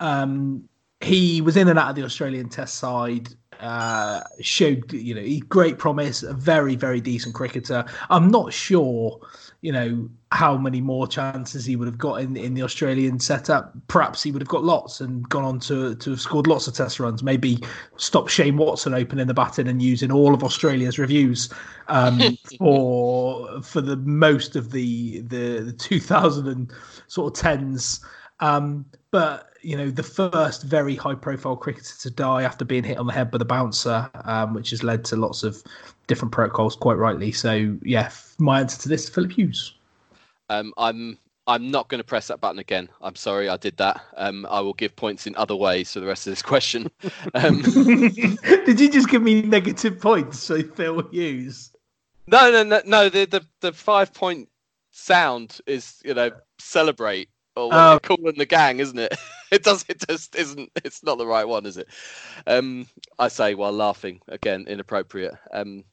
Um, he was in and out of the Australian Test side. Uh, showed you know great promise, a very very decent cricketer. I'm not sure, you know, how many more chances he would have got in in the Australian setup. Perhaps he would have got lots and gone on to to have scored lots of Test runs. Maybe stop Shane Watson opening the batting and using all of Australia's reviews um, [LAUGHS] for for the most of the the, the 2000 and sort of tens. Um, but you know, the first very high profile cricketer to die after being hit on the head by the bouncer, um, which has led to lots of different protocols, quite rightly. So yeah, my answer to this, Philip Hughes. Um, I'm I'm not going to press that button again. I'm sorry, I did that. Um, I will give points in other ways for the rest of this question. [LAUGHS] Um, [LAUGHS] Did you just give me negative points so Phil Hughes? no, no, no, no. The, the the five point sound is you know celebrate or what Oh. you're calling the gang, isn't it? [LAUGHS] [LAUGHS] It does. It just isn't. It's not the right one, is it? Um, I say while laughing again, inappropriate. Um,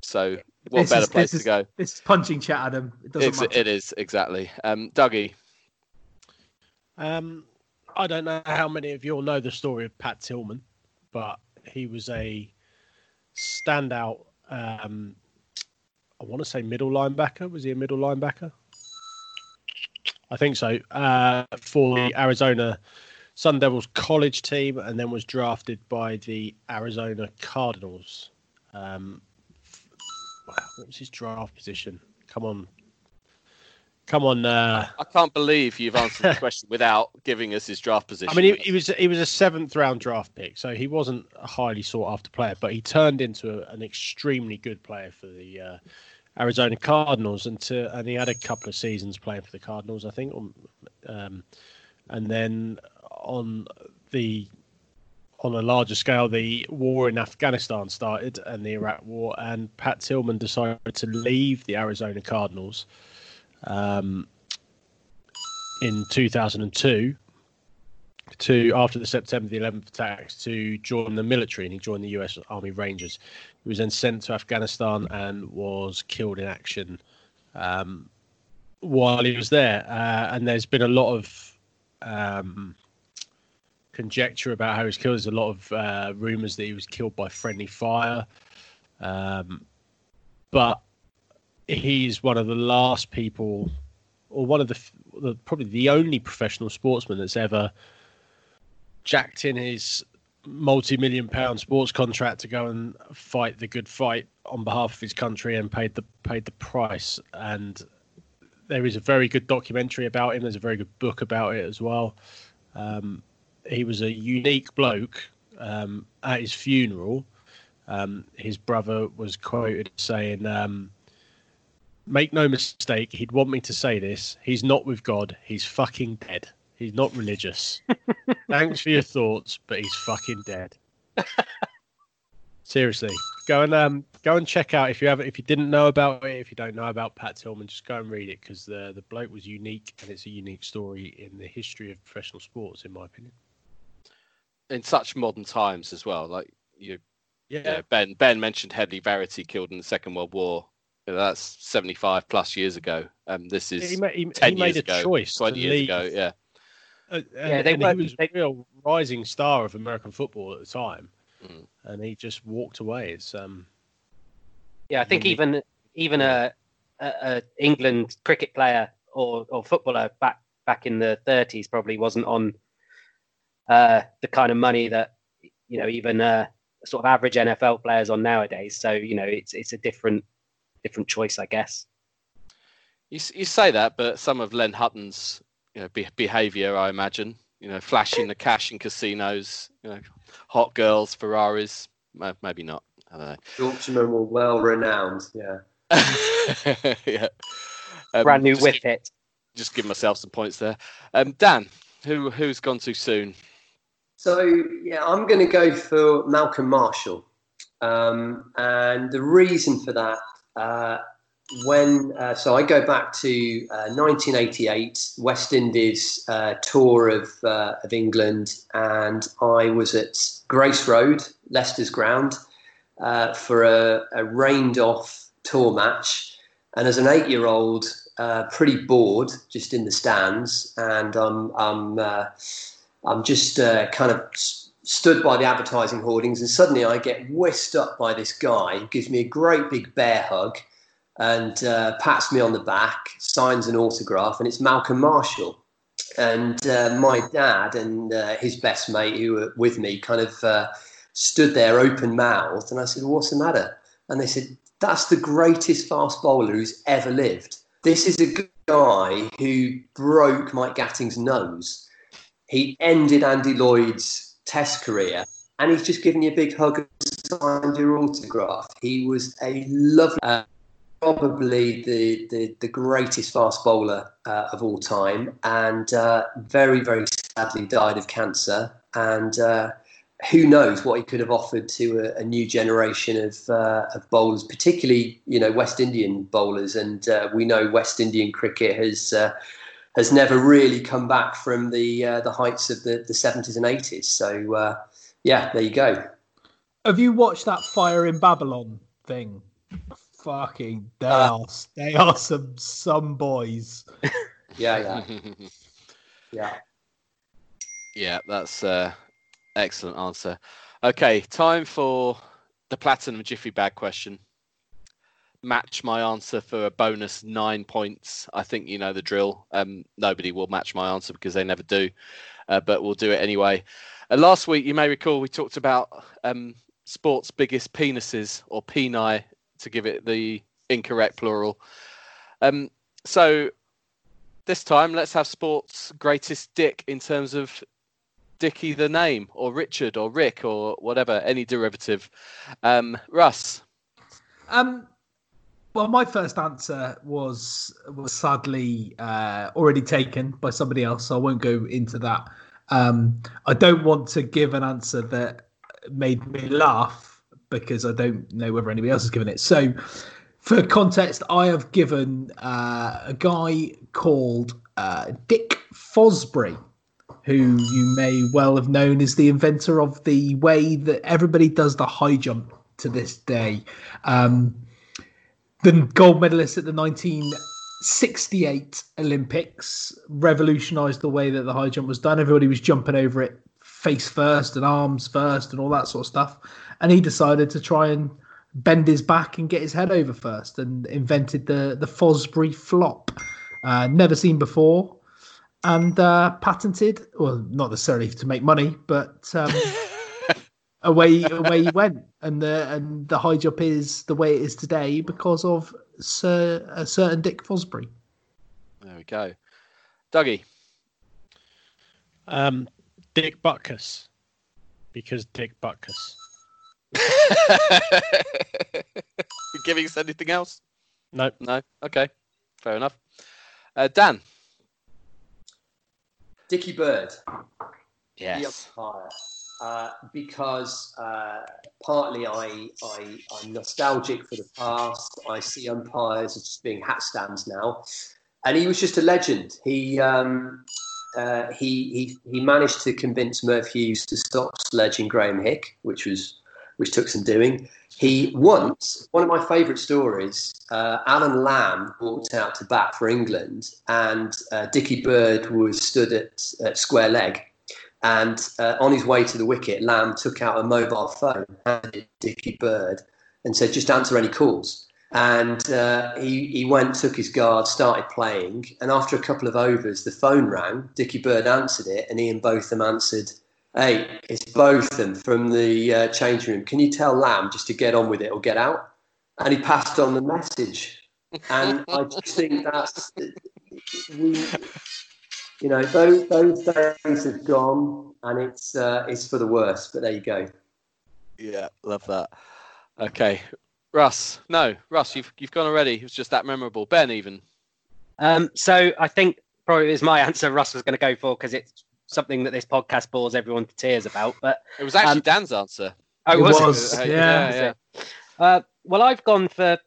so what This better is- place this to is- go? This is punching chat, Adam. It doesn't It's, matter. it is exactly. Um, Dougie, Um, I don't know how many of you all know the story of Pat Tillman, but he was a standout. Um, I want to say middle linebacker. Was he a middle linebacker? I think so. Uh, for the Arizona Sun Devils college team, and then was drafted by the Arizona Cardinals. Um, what was his draft position? Come on, come on. Uh, I can't believe you've answered the question without giving us his draft [LAUGHS] position. I mean, he, he was he was a seventh round draft pick, so he wasn't a highly sought after player, but he turned into a, an extremely good player for the uh, Arizona Cardinals, and to and he had a couple of seasons playing for the Cardinals, I think, um, um, and then on the on a larger scale, the war in Afghanistan started and the Iraq War, and Pat Tillman decided to leave the Arizona Cardinals um, in 2002 to after the September the 11th attacks to join the military, and he joined the U.S. Army Rangers. He was then sent to Afghanistan and was killed in action um, while he was there. Uh, and there's been a lot of um, conjecture about how he was killed. There's a lot of uh, rumors that he was killed by friendly fire, um, but he's one of the last people, or one of the, the probably the only professional sportsman that's ever jacked in his multi-million pound sports contract to go and fight the good fight on behalf of his country and paid the paid the price. And there is a very good documentary about him. There's a very good book about it as well. Um, he was a unique bloke um, at his funeral. Um, his brother was quoted saying um, make no mistake he'd want me to say this. He's not with god. He's fucking dead he's not religious [LAUGHS] Thanks for your thoughts, but he's fucking dead. Seriously, go and um, go and check out if you haven't, if you didn't know about it, if you don't know about Pat Tillman, just go and read it because the the bloke was unique and it's a unique story in the history of professional sports, in my opinion. in such modern times as well. Like you, Yeah, yeah, Ben Ben mentioned Hedley Verity killed in the Second World War. You know, that's seventy five plus years ago. Um, this is he, ma- he, ten he made years a ago, choice twenty years leave. ago. Yeah, Uh, and, Yeah, they and were- he was they- a real rising star of American football at the time, Mm. and he just walked away. It's um, Yeah, I think unique. even even a, a, a England cricket player or, or footballer back back in the 30s probably wasn't on uh, the kind of money that you know even uh, sort of average NFL players on nowadays. So you know it's it's a different different choice, I guess. you you say that, but some of Len Hutton's you know, be- behaviour, I imagine, you know, flashing the cash in casinos, you know, hot girls, Ferraris, maybe not. I don't know. Yorkshiremen were well renowned. Yeah. [LAUGHS] yeah. Um, Brand new just whip give- it. Just give myself some points there. Um, Dan, who who's gone too soon? So yeah, I'm going to go for Malcolm Marshall, um, and the reason for that, uh, when uh, so I go back to uh, 1988, West Indies uh, tour of uh, of England, and I was at Grace Road, Leicester's ground, uh, for a, a rained off tour match, and as an eight year old, uh, pretty bored, just in the stands, and I'm I'm. I'm just kind of stood by the advertising hoardings, and suddenly I get whisked up by this guy who gives me a great big bear hug and uh, pats me on the back, signs an autograph, and it's Malcolm Marshall. And uh, my dad and uh, his best mate, who were with me, kind of uh, stood there open mouthed. And I said, What's the matter? And they said, That's the greatest fast bowler who's ever lived. This is a guy who broke Mike Gatting's nose he ended Andy Lloyd's test career and he's just given you a big hug and signed your autograph. He was a lovely. Probably the, the, the greatest fast bowler uh, of all time and uh, very, very sadly died of cancer. And uh, who knows what he could have offered to a, a new generation of, uh, of bowlers, particularly, you know, West Indian bowlers. And uh, we know West Indian cricket has uh, has never really come back from the the heights of the, the 70s and 80s. So, yeah, there you go. Have you watched that Fire in Babylon thing? Fucking they uh, are they are some some boys. [LAUGHS] Yeah, yeah, [LAUGHS] yeah. Yeah, that's uh excellent answer. Okay, time for the platinum jiffy bag question. Match my answer for a bonus nine points. I think you know the drill. Um, nobody will match my answer because they never do, uh, but we'll do it anyway. Uh, last week, you may recall, we talked about um, sports' biggest penises or peni to give it the incorrect plural. Um, so this time, let's have sports greatest dick in terms of Dickie the name, or Richard, or Rick, or whatever, any derivative. Um, Russ. Um, well, my first answer was was sadly uh, already taken by somebody else, so I won't go into that. Um, I don't want to give an answer that made me laugh because I don't know whether anybody else has given it. So, for context, I have given uh, a guy called uh, Dick Fosbury, who you may well have known as the inventor of the way that everybody does the high jump to this day. Um, the gold medalist at the 1968 Olympics revolutionized the way that the high jump was done. Everybody was jumping over it face first and arms first and all that sort of stuff and he decided to try and bend his back and get his head over first, and invented the the Fosbury flop, uh, never seen before, and uh, patented. Well, not necessarily to make money, but um, [LAUGHS] away away he went, and the and the high jump is the way it is today because of Sir a certain Dick Fosbury. There we go, Dougie. Um, Dick Butkus, because Dick Butkus. [LAUGHS] giving us anything else? No. No. Okay. Fair enough. Uh, Dan. Dickie Bird. Yes. Uh, because uh, partly I, I, I'm nostalgic for the past. I see umpires as just being hat stands now. And he was just a legend. He, um, uh, he, he, he managed to convince Merv Hughes to stop sledging Graeme Hick, which was which took some doing. He once, one of my favourite stories, uh, Alan Lamb walked out to bat for England, and uh, Dickie Bird was stood at, at square leg. And uh, on his way to the wicket, Lamb took out a mobile phone, handed Dickie Bird, and said, "Just answer any calls." And uh, he he went, took his guard, started playing, and after a couple of overs, the phone rang. Dickie Bird answered it, and Ian Botham answered Hey, it's Botham from the uh, changing room. Can you tell Lamb just to get on with it or get out? And he passed on the message. And I just think that's, we, you know, those, those days have gone and it's, uh, it's for the worst. But there you go. Yeah, love that. Okay. Russ, no, Russ, you've, you've gone already. It was just that memorable. Ben, even. Um, so I think probably is my [LAUGHS] answer Russ was going to go for because it's something that this podcast bores everyone to tears about. But it was actually um, Dan's answer. Oh, it was, was it? yeah. yeah, yeah. Uh, well, I've gone for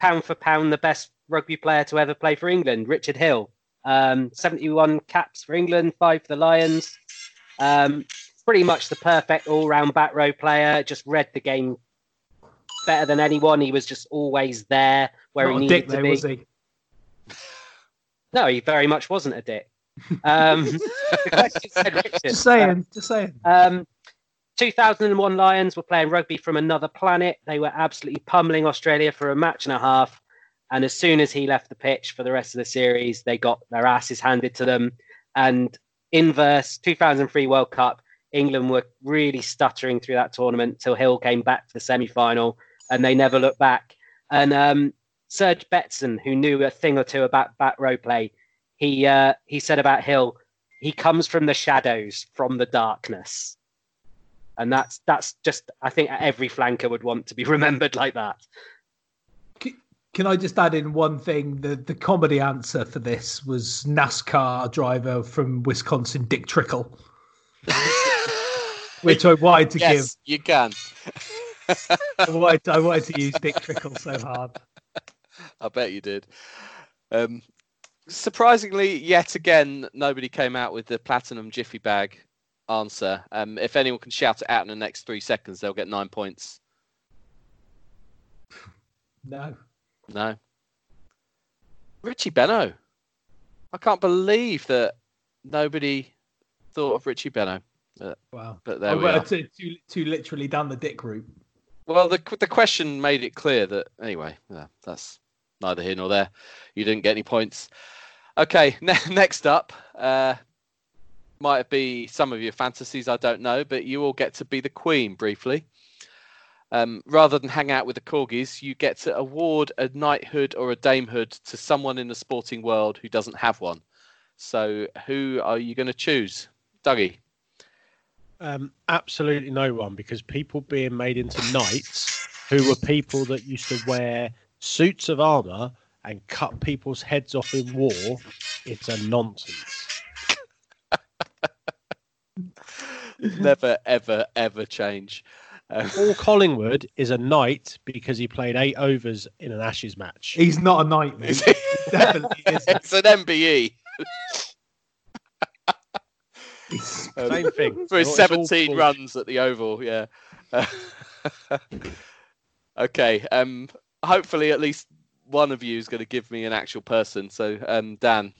pound for pound the best rugby player to ever play for England, Richard Hill. Um, 71 caps for England, five for the Lions. Um, pretty much the perfect all-round back row player. Just read the game better than anyone. He was just always there where Not he needed dick, to though, be. Was he? No, he very much wasn't a dick. Um, [LAUGHS] just saying, just saying. Um, 2001 Lions were playing rugby from another planet. They were absolutely pummeling Australia for a match and a half. And as soon as he left the pitch for the rest of the series, they got their asses handed to them. And inverse 2003 World Cup, England were really stuttering through that tournament till Hill came back to the semi final and they never looked back. And um, Serge Betsen, who knew a thing or two about back row play, he uh, he said about Hill, he comes from the shadows, from the darkness, and that's that's just I think every flanker would want to be [LAUGHS] remembered like that. Can, Can I just add in one thing? The the comedy answer for this was NASCAR driver from Wisconsin, Dick Trickle, [LAUGHS] which I wanted to give. you can. give. I wanted, I wanted to use Dick Trickle so hard. [LAUGHS] I bet you did. Um, surprisingly, yet again, nobody came out with the platinum jiffy bag answer. Um, if anyone can shout it out in the next three seconds, they'll get nine points. [LAUGHS] No. No. Richie Benaud. I can't believe that nobody thought of Richie Benaud. But, Wow. but there I we are. too, too, too literally down the dick route. Well, the the question made it clear that anyway. Yeah, that's neither here nor there. You didn't get any points. Okay, [LAUGHS] ne- next up, uh, might be some of your fantasies. I don't know, but you all get to be the queen briefly. Um, rather than hang out with the corgis, you get to award a knighthood or a damehood to someone in the sporting world who doesn't have one. So, who are you going to choose, Dougie? Um, absolutely no one, because people being made into knights who were people that used to wear suits of armor and cut people's heads off in war, it's a nonsense. [LAUGHS] Never, ever, ever change. Um, Paul Collingwood is a knight because he played eight overs in an Ashes match. He's not a knight, mate. Definitely [LAUGHS] isn't. it's an MBE. Um, [LAUGHS] Same thing. for his 17 runs at the Oval. Yeah. okay. Um. Hopefully, at least one of you is going to give me an actual person. So, um, Dan,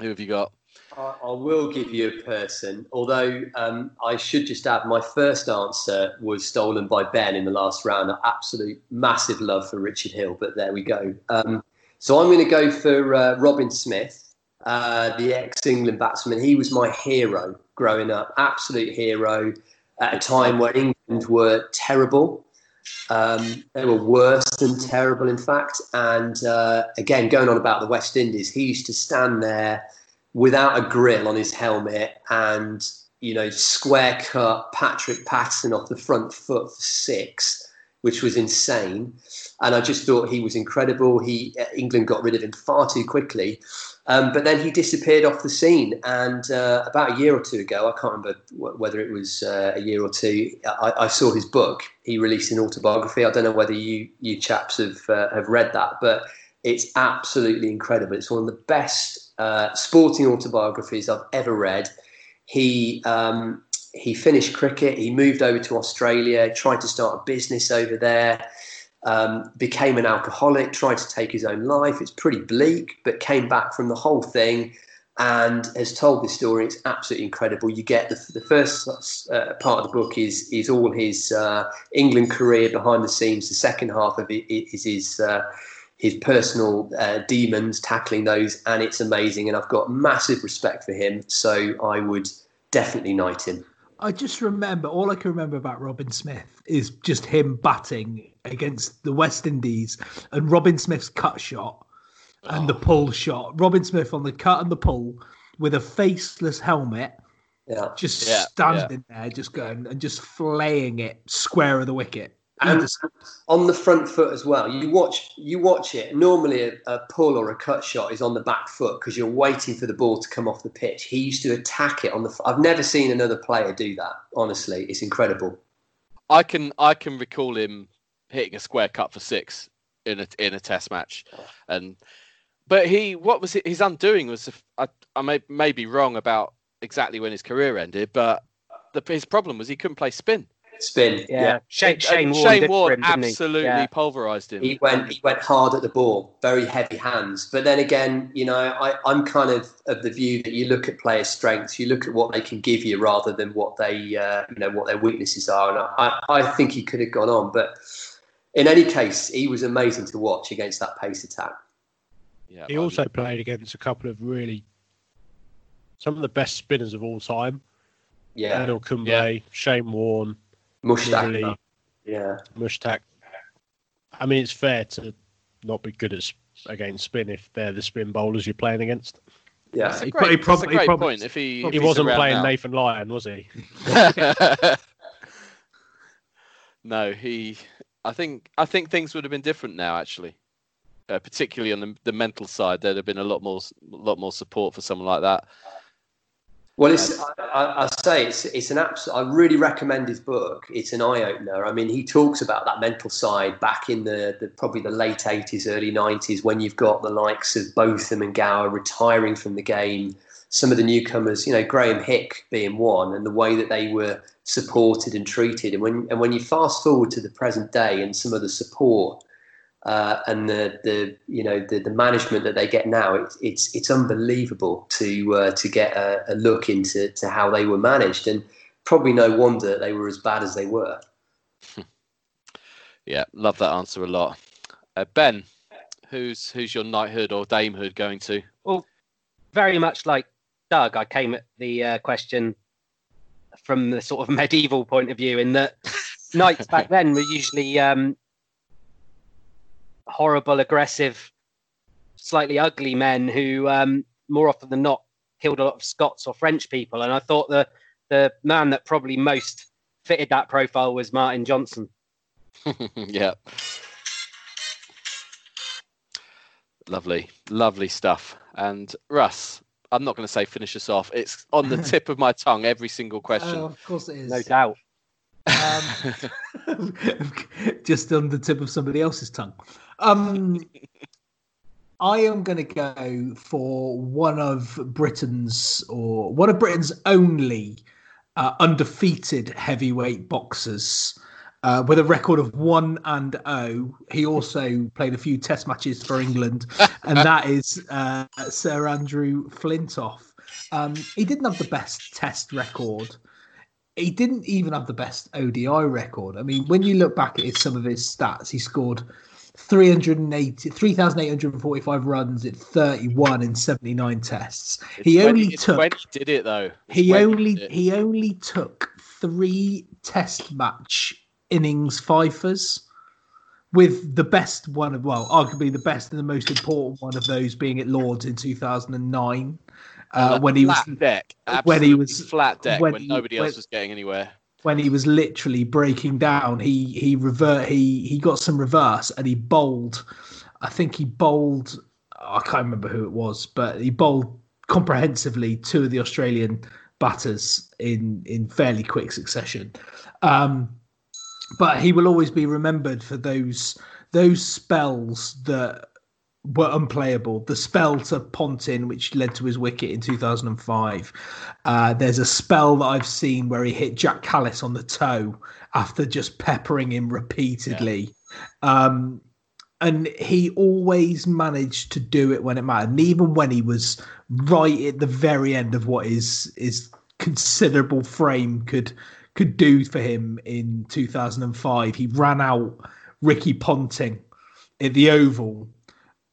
who have you got? I, will give you a person, although um, I should just add my first answer was stolen by Ben in the last round. Absolute massive love for Richard Hill, but there we go. Um, so I'm going to go for uh, Robin Smith, uh, the ex England batsman. He was my hero growing up, absolute hero at a time where England were terrible. Um, they were worse than terrible, in fact. And uh, again, going on about the West Indies, he used to stand there without a grill on his helmet and you know square cut Patrick Patterson off the front foot for six, which was insane. And I just thought he was incredible. He uh, England got rid of him far too quickly, um, but then he disappeared off the scene. And uh, about a year or two ago, I can't remember wh- whether it was uh, a year or two, I, I saw his book. He released an autobiography. I don't know whether you you chaps have uh, have read that, but it's absolutely incredible. It's one of the best uh, sporting autobiographies I've ever read. He um, he finished cricket. He moved over to Australia, tried to start a business over there. Um, became an alcoholic, tried to take his own life. It's pretty bleak, but came back from the whole thing and has told this story. It's absolutely incredible. You get the, the first uh, part of the book is is all his uh, England career behind the scenes. The second half of it is his uh, his personal uh, demons, tackling those, and it's amazing. And I've got massive respect for him, so I would definitely knight him. I just remember all I can remember about Robin Smith is just him batting against the West Indies and Robin Smith's cut shot and the oh. pull shot. Robin Smith on the cut and the pull with a faceless helmet, Yeah. just Yeah, standing there, just going and just flaying it square of the wicket. And mm. on the front foot as well. You watch you watch it. Normally, a, a pull or a cut shot is on the back foot because you're waiting for the ball to come off the pitch. He used to attack it on the. I've never seen another player do that. Honestly, it's incredible. I can I can recall him hitting a square cut for six in a in a test match, and but he what was it, his undoing was I I may may be wrong about exactly when his career ended, but the, his problem was he couldn't play spin. Spin. Yeah, Shane, And Shane, Warne, Shane did Warne him, didn't he? absolutely Yeah. pulverized him. He went he went hard at the ball, very heavy hands. But then again, you know, I, I'm kind of of the view that you look at players' strengths, you look at what they can give you rather than what they uh, you know what their weaknesses are. And I, I think he could have gone on, but in any case, he was amazing to watch against that pace attack. Yeah, He I- also played against a couple of really some of the best spinners of all time. Yeah, Anil Kumble, Yeah. Shane Warne, Mushtaq. Really? Yeah, Mushtaq. I mean, it's fair to not be good at s- against spin if they're the spin bowlers you're playing against. yeah. That's a He great, probably- that's a probably- great probably- point. If he, if He wasn't playing now. Nathan Lyon, was he? [LAUGHS] no, he. I think I think things would have been different now. Actually, uh, particularly on the, the mental side. There'd have been a lot more, lot more support for someone like that. Well, it's, I, I, say it's it's an absolute. I really recommend his book. It's an eye opener. I mean, he talks about that mental side back in the, the probably the late eighties, early nineties, when you've got the likes of Botham and Gower retiring from the game. Some of the newcomers, you know, Graeme Hick being one, and the way that they were supported and treated. And when and when you fast forward to the present day and some of the support uh, and the the you know the, the management that they get now, it's it's it's unbelievable to uh, to get a, a, look into to how they were managed, and probably no wonder they were as bad as they were. [LAUGHS] yeah, love that answer a lot. Uh, ben, who's who's your knighthood or damehood going to? Well, very much like Doug, I came at the uh, question from the sort of [LAUGHS] medieval point of view, in that [LAUGHS] knights back then were usually um, horrible, aggressive, slightly ugly men who, um, more often than not, killed a lot of Scots or French people. And I thought the the man that probably most fitted that profile was Martin Johnson. [LAUGHS] yeah. Lovely, lovely stuff. And Russ, I'm not going to say finish us off. It's on the tip of my tongue every single question. Oh, of course it is. No doubt. Um, [LAUGHS] just on the tip of somebody else's tongue. Um, I am going to go for one of Britain's or one of Britain's only uh, undefeated heavyweight boxers. Uh, with a record of one and oh, he also played a few Test matches for England, [LAUGHS] and that is uh, Sir Andrew Flintoff. Um, he didn't have the best Test record, he didn't even have the best ODI record. I mean, when you look back at his, some of his stats, he scored 380, 3,845 runs at 31 in 79 tests. It's he when only he, took. when he did it though. It's He only it. he only took three Test match innings fifers, with the best one of well, arguably the best and the most important one of those being at Lords in 2009, uh, when he was flat deck, when he was- flat deck when when, he- nobody when- else was getting anywhere. When he was literally breaking down, he he revert he he got some reverse and he bowled. I think he bowled. I can't remember who it was, but he bowled comprehensively two of the Australian batters in in fairly quick succession. Um, but he will always be remembered for those those spells that were unplayable. The spell to Ponting, which led to his wicket in 2005. Uh, there's a spell that I've seen where he hit Jacques Kallis on the toe after just peppering him repeatedly. Um, and he always managed to do it when it mattered. And even when he was right at the very end of what his his considerable frame could could do for him in 2005, he ran out Ricky Ponting at the Oval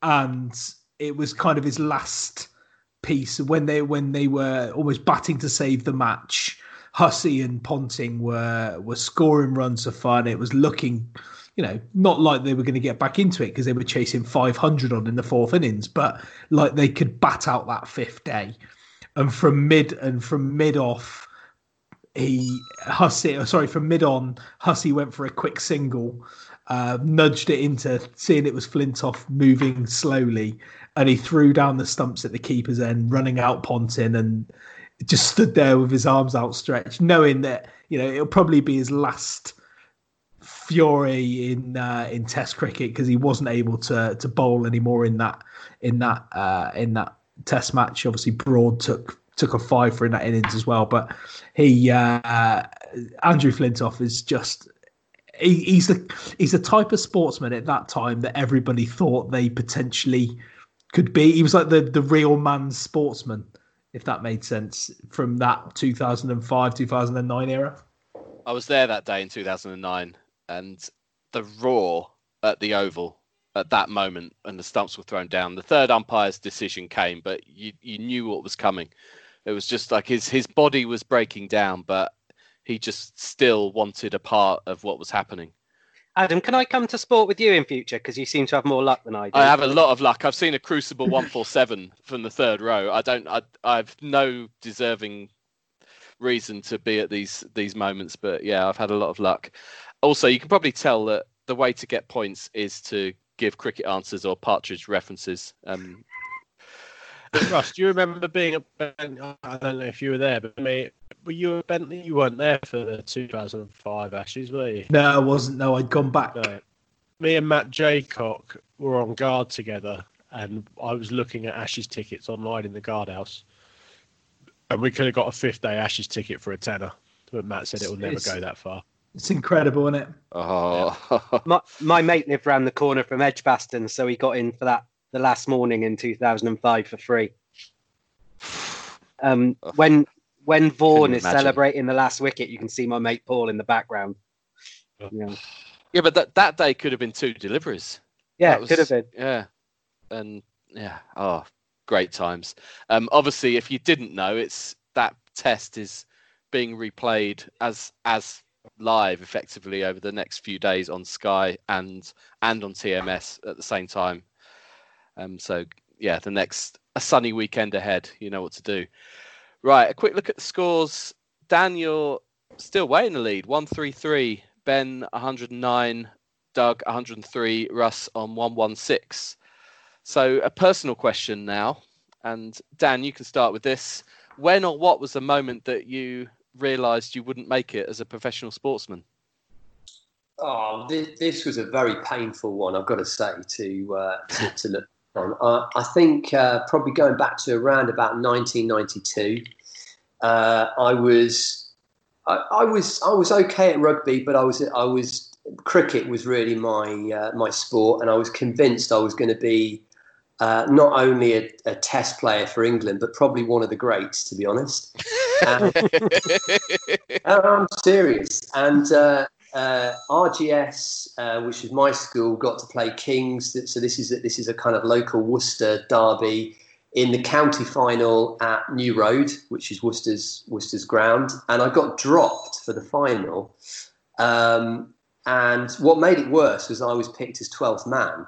and it was kind of his last piece when they when they were almost batting to save the match. Hussey and Ponting were were scoring runs for fun. It was looking, you know, not like they were going to get back into it because they were chasing 500 on in the fourth innings, but like they could bat out that fifth day. And from mid and from mid off, he Hussey, sorry, from mid on, Hussey went for a quick single uh, nudged it into seeing it was Flintoff moving slowly, and he threw down the stumps at the keeper's end, running out Ponting, and just stood there with his arms outstretched, knowing that you know it'll probably be his last fury in uh, in Test cricket because he wasn't able to to bowl anymore in that in that uh, in that Test match. Obviously, Broad took took a five for in that innings as well, but he uh, Andrew Flintoff is just he, he's the he's the type of sportsman at that time that everybody thought they potentially could be. He was like the the real man's sportsman, if that made sense, from that 2005 2009 era. I was there that day in 2009, and the roar at the Oval at that moment, and the stumps were thrown down. The third umpire's decision came, but you you knew what was coming. It was just like his his body was breaking down, but he just still wanted a part of what was happening. Adam, can I come to sport with you in future? Because you seem to have more luck than I do. I have a lot of luck. I've seen a Crucible 147 [LAUGHS] from the third row. I don't. I. I've no deserving reason to be at these these moments, but yeah, I've had a lot of luck. Also, you can probably tell that the way to get points is to give cricket answers or partridge references. Um, Russ, do you remember being at Bentley? I don't know if you were there, but me, were you at Bentley? You weren't there for the 2005 Ashes, were you? No, I wasn't. No, I'd gone back. No. Me and Matt Jaycock were on guard together, and I was looking at Ashes tickets online in the guardhouse, and we could have got a fifth day Ashes ticket for a tenner, but Matt said it will never go that far. It's incredible, isn't it? oh, my, my mate lived round the corner from Edgbaston, so he got in for that the last morning in 2005 for free. Um, when when Vaughan is imagine. celebrating the last wicket, you can see my mate Paul in the background. Yeah, yeah, but that, that day could have been two deliveries. yeah That was- could have been. Yeah, and yeah, oh, great times. Um, obviously, if you didn't know, it's that test is being replayed as as live effectively over the next few days on Sky and and on TMS at the same time. Um, so yeah, the next a sunny weekend ahead. You know what to do. Right, a quick look at the scores. Daniel still way in the lead. One three three. Ben 109. Doug 103. Russ on 116. So a personal question now, and Dan, you can start with this. When or what was the moment that you realised you wouldn't make it as a professional sportsman? Oh, this, this was a very painful one, I've got to say, to uh, to, to look on. Uh, I think uh, probably going back to around about 1992, uh, I was I, I was I was okay at rugby, but I was I was cricket was really my uh, my sport, and I was convinced I was going to be uh, not only a, a Test player for England, but probably one of the greats, to be honest. [LAUGHS] Oh, I'm serious. And uh, RGS, uh, which is my school, got to play Kings. So this is a, this is a kind of local Worcester derby in the county final at New Road, which is Worcester's Worcester's ground, and I got dropped for the final. Um, and what made it worse was I was picked as 12th man,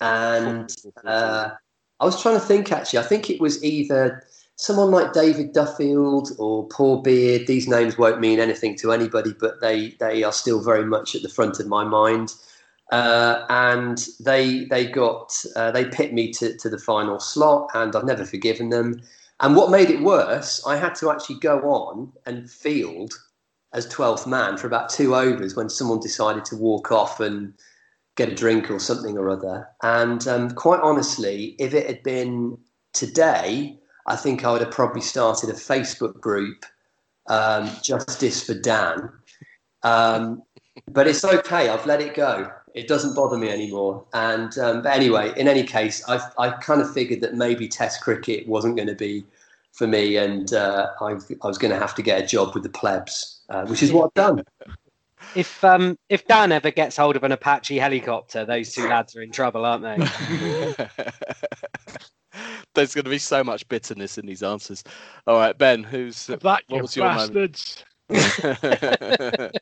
and uh, I was trying to think actually. I think it was either someone like David Duffield or Paul Beard. These names won't mean anything to anybody, but they they are still very much at the front of my mind. Uh, and they they got uh, they picked me to, to the final slot, and I've never forgiven them. And what made it worse, I had to actually go on and field as 12th man for about two overs when someone decided to walk off and get a drink or something or other. And um, quite honestly, if it had been today, I think I would have probably started a Facebook group, um, Justice for Dan. Um, but it's okay. I've let it go. It doesn't bother me anymore. And um, but anyway, in any case, I I kind of figured that maybe Test cricket wasn't going to be for me, and uh, I, I was going to have to get a job with the plebs, uh, which is what I've done. If um if Dan ever gets hold of an Apache helicopter, those two lads are in trouble, aren't they? [LAUGHS] There's going to be so much bitterness in these answers. All right, Ben, who's That what was your moment? bastards. [LAUGHS]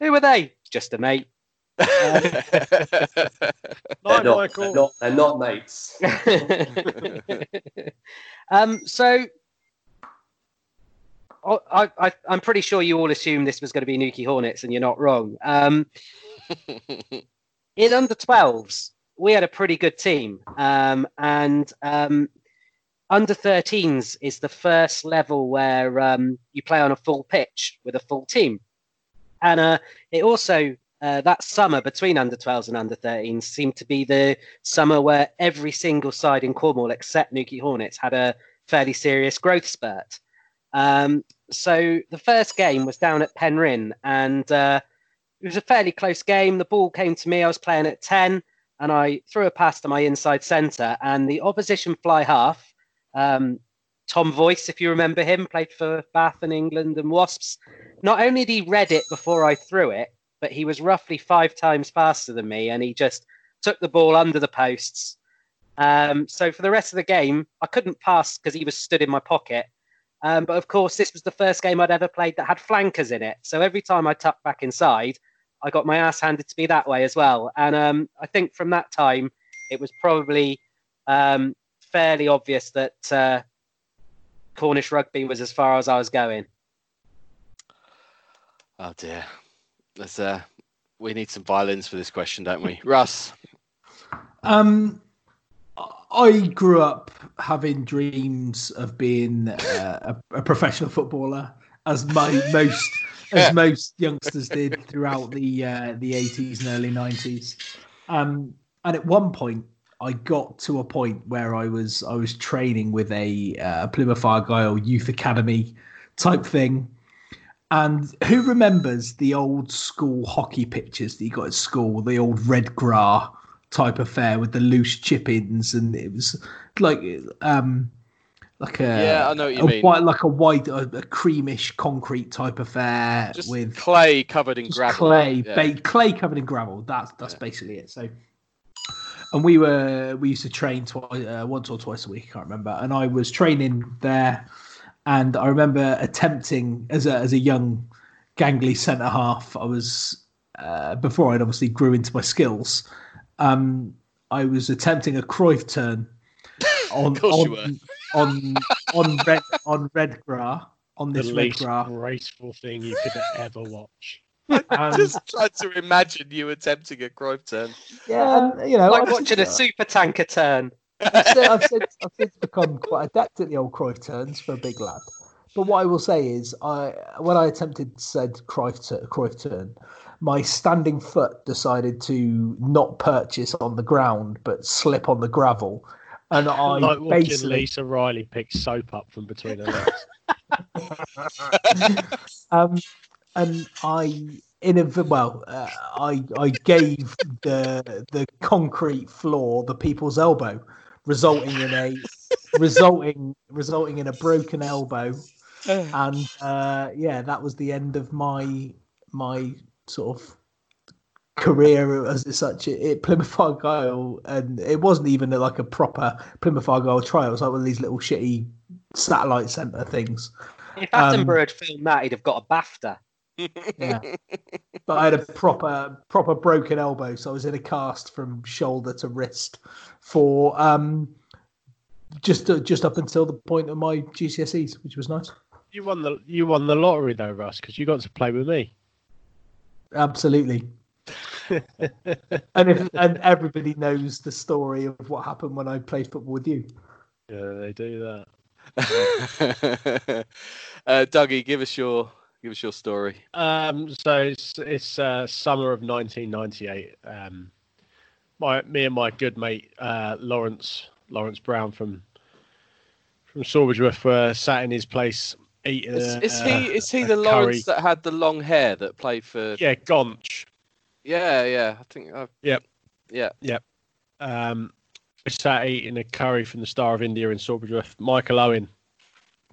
Who were they? Just a mate. [LAUGHS] They're not, they're not, they're not mates. [LAUGHS] um, so I, I, I- I'm pretty sure you all assumed this was going to be Newquay Hornets, and you're not wrong. Um, in under 12s, we had a pretty good team, um, and um, under 13s is the first level where um, you play on a full pitch with a full team, and uh, it also. Uh, that summer between under 12s and under 13s seemed to be the summer where every single side in Cornwall except Newquay Hornets had a fairly serious growth spurt. Um, so the first game was down at Penryn, and uh, it was a fairly close game. The ball came to me. I was playing at 10, and I threw a pass to my inside centre, and the opposition fly half, um, Tom Voyce, if you remember him, played for Bath and England and Wasps. Not only did he read it before I threw it, but he was roughly five times faster than me, and he just took the ball under the posts. Um, so for the rest of the game, I couldn't pass because he was stood in my pocket. Um, but of course, this was the first game I'd ever played that had flankers in it. So every time I tucked back inside, I got my ass handed to me that way as well. And um, I think from that time, it was probably um, fairly obvious that uh, Cornish rugby was as far as I was going. oh dear. There's uh, We need some violins for this question, don't we, [LAUGHS] Russ? Um, I grew up having dreams of being uh, a, a professional footballer, as my [LAUGHS] most as most youngsters did throughout the uh, the eighties and early nineties. Um, and at one point, I got to a point where I was I was training with a uh, Plymouth Argyle youth academy type thing. And who remembers the old school hockey pitches that you got at school, the old red gra type affair with the loose chip-ins, and it was like um like a Yeah, I know what you a mean. white like a white a, a creamish concrete type affair Just with clay covered in gravel. clay, Yeah. ba- clay covered in gravel. That's that's Yeah. basically it. So, and we were we used to train twice, uh, once or twice a week. I can't remember. And I was training there, and I remember attempting as a as a young, gangly centre half. I was uh, before I'd obviously grew into my skills. Um, I was attempting a Cruyff turn [LAUGHS] on course on, you were. On on red on red gra on The this red least gra. graceful thing you could ever watch. [LAUGHS] Um, Just tried to imagine you attempting a Cruyff turn. yeah, and, you know, like I've watching a super tanker turn. I've since, I've, since, I've since become quite adept at the old Cruyff turns for a big lad. But what I will say is, I when I attempted said Cruyff, tur- Cruyff turn, my standing foot decided to not purchase on the ground but slip on the gravel, and I like watching basically Lisa Riley pick soap up from between her legs. [LAUGHS] um, and I in a well, uh, I I gave the the concrete floor the people's elbow, resulting in a resulting resulting in a broken elbow, [SIGHS] and uh, yeah, that was the end of my my sort of career as such at at Plymouth Argyle, and it wasn't even like a proper Plymouth Argyle trial. It was like one of these little shitty satellite centre things. If Um, Attenborough had filmed that, he'd have got a BAFTA. Yeah. [LAUGHS] but I had a proper proper broken elbow, so I was in a cast from shoulder to wrist for um just uh, just up until the point of my GCSEs, which was nice. You won the you won the lottery though, Russ, because you got to play with me. Absolutely. And if and everybody knows the story of what happened when I played football with you. Yeah, they do that. [LAUGHS] uh, Dougie, give us your give us your story. Um, so it's it's uh, summer of 1998. Um, my me and my good mate uh, Lawrence Lawrence Brown from from Sawbridgeworth were sat in his place eating. Is, is uh, he is he a the curry. Lawrence that had the long hair that played for? Yeah, Gonch. Yeah, yeah. I think. Uh, Yep. Yeah. Um, we sat eating a curry from the Star of India in Sawbridgeworth. Michael Owen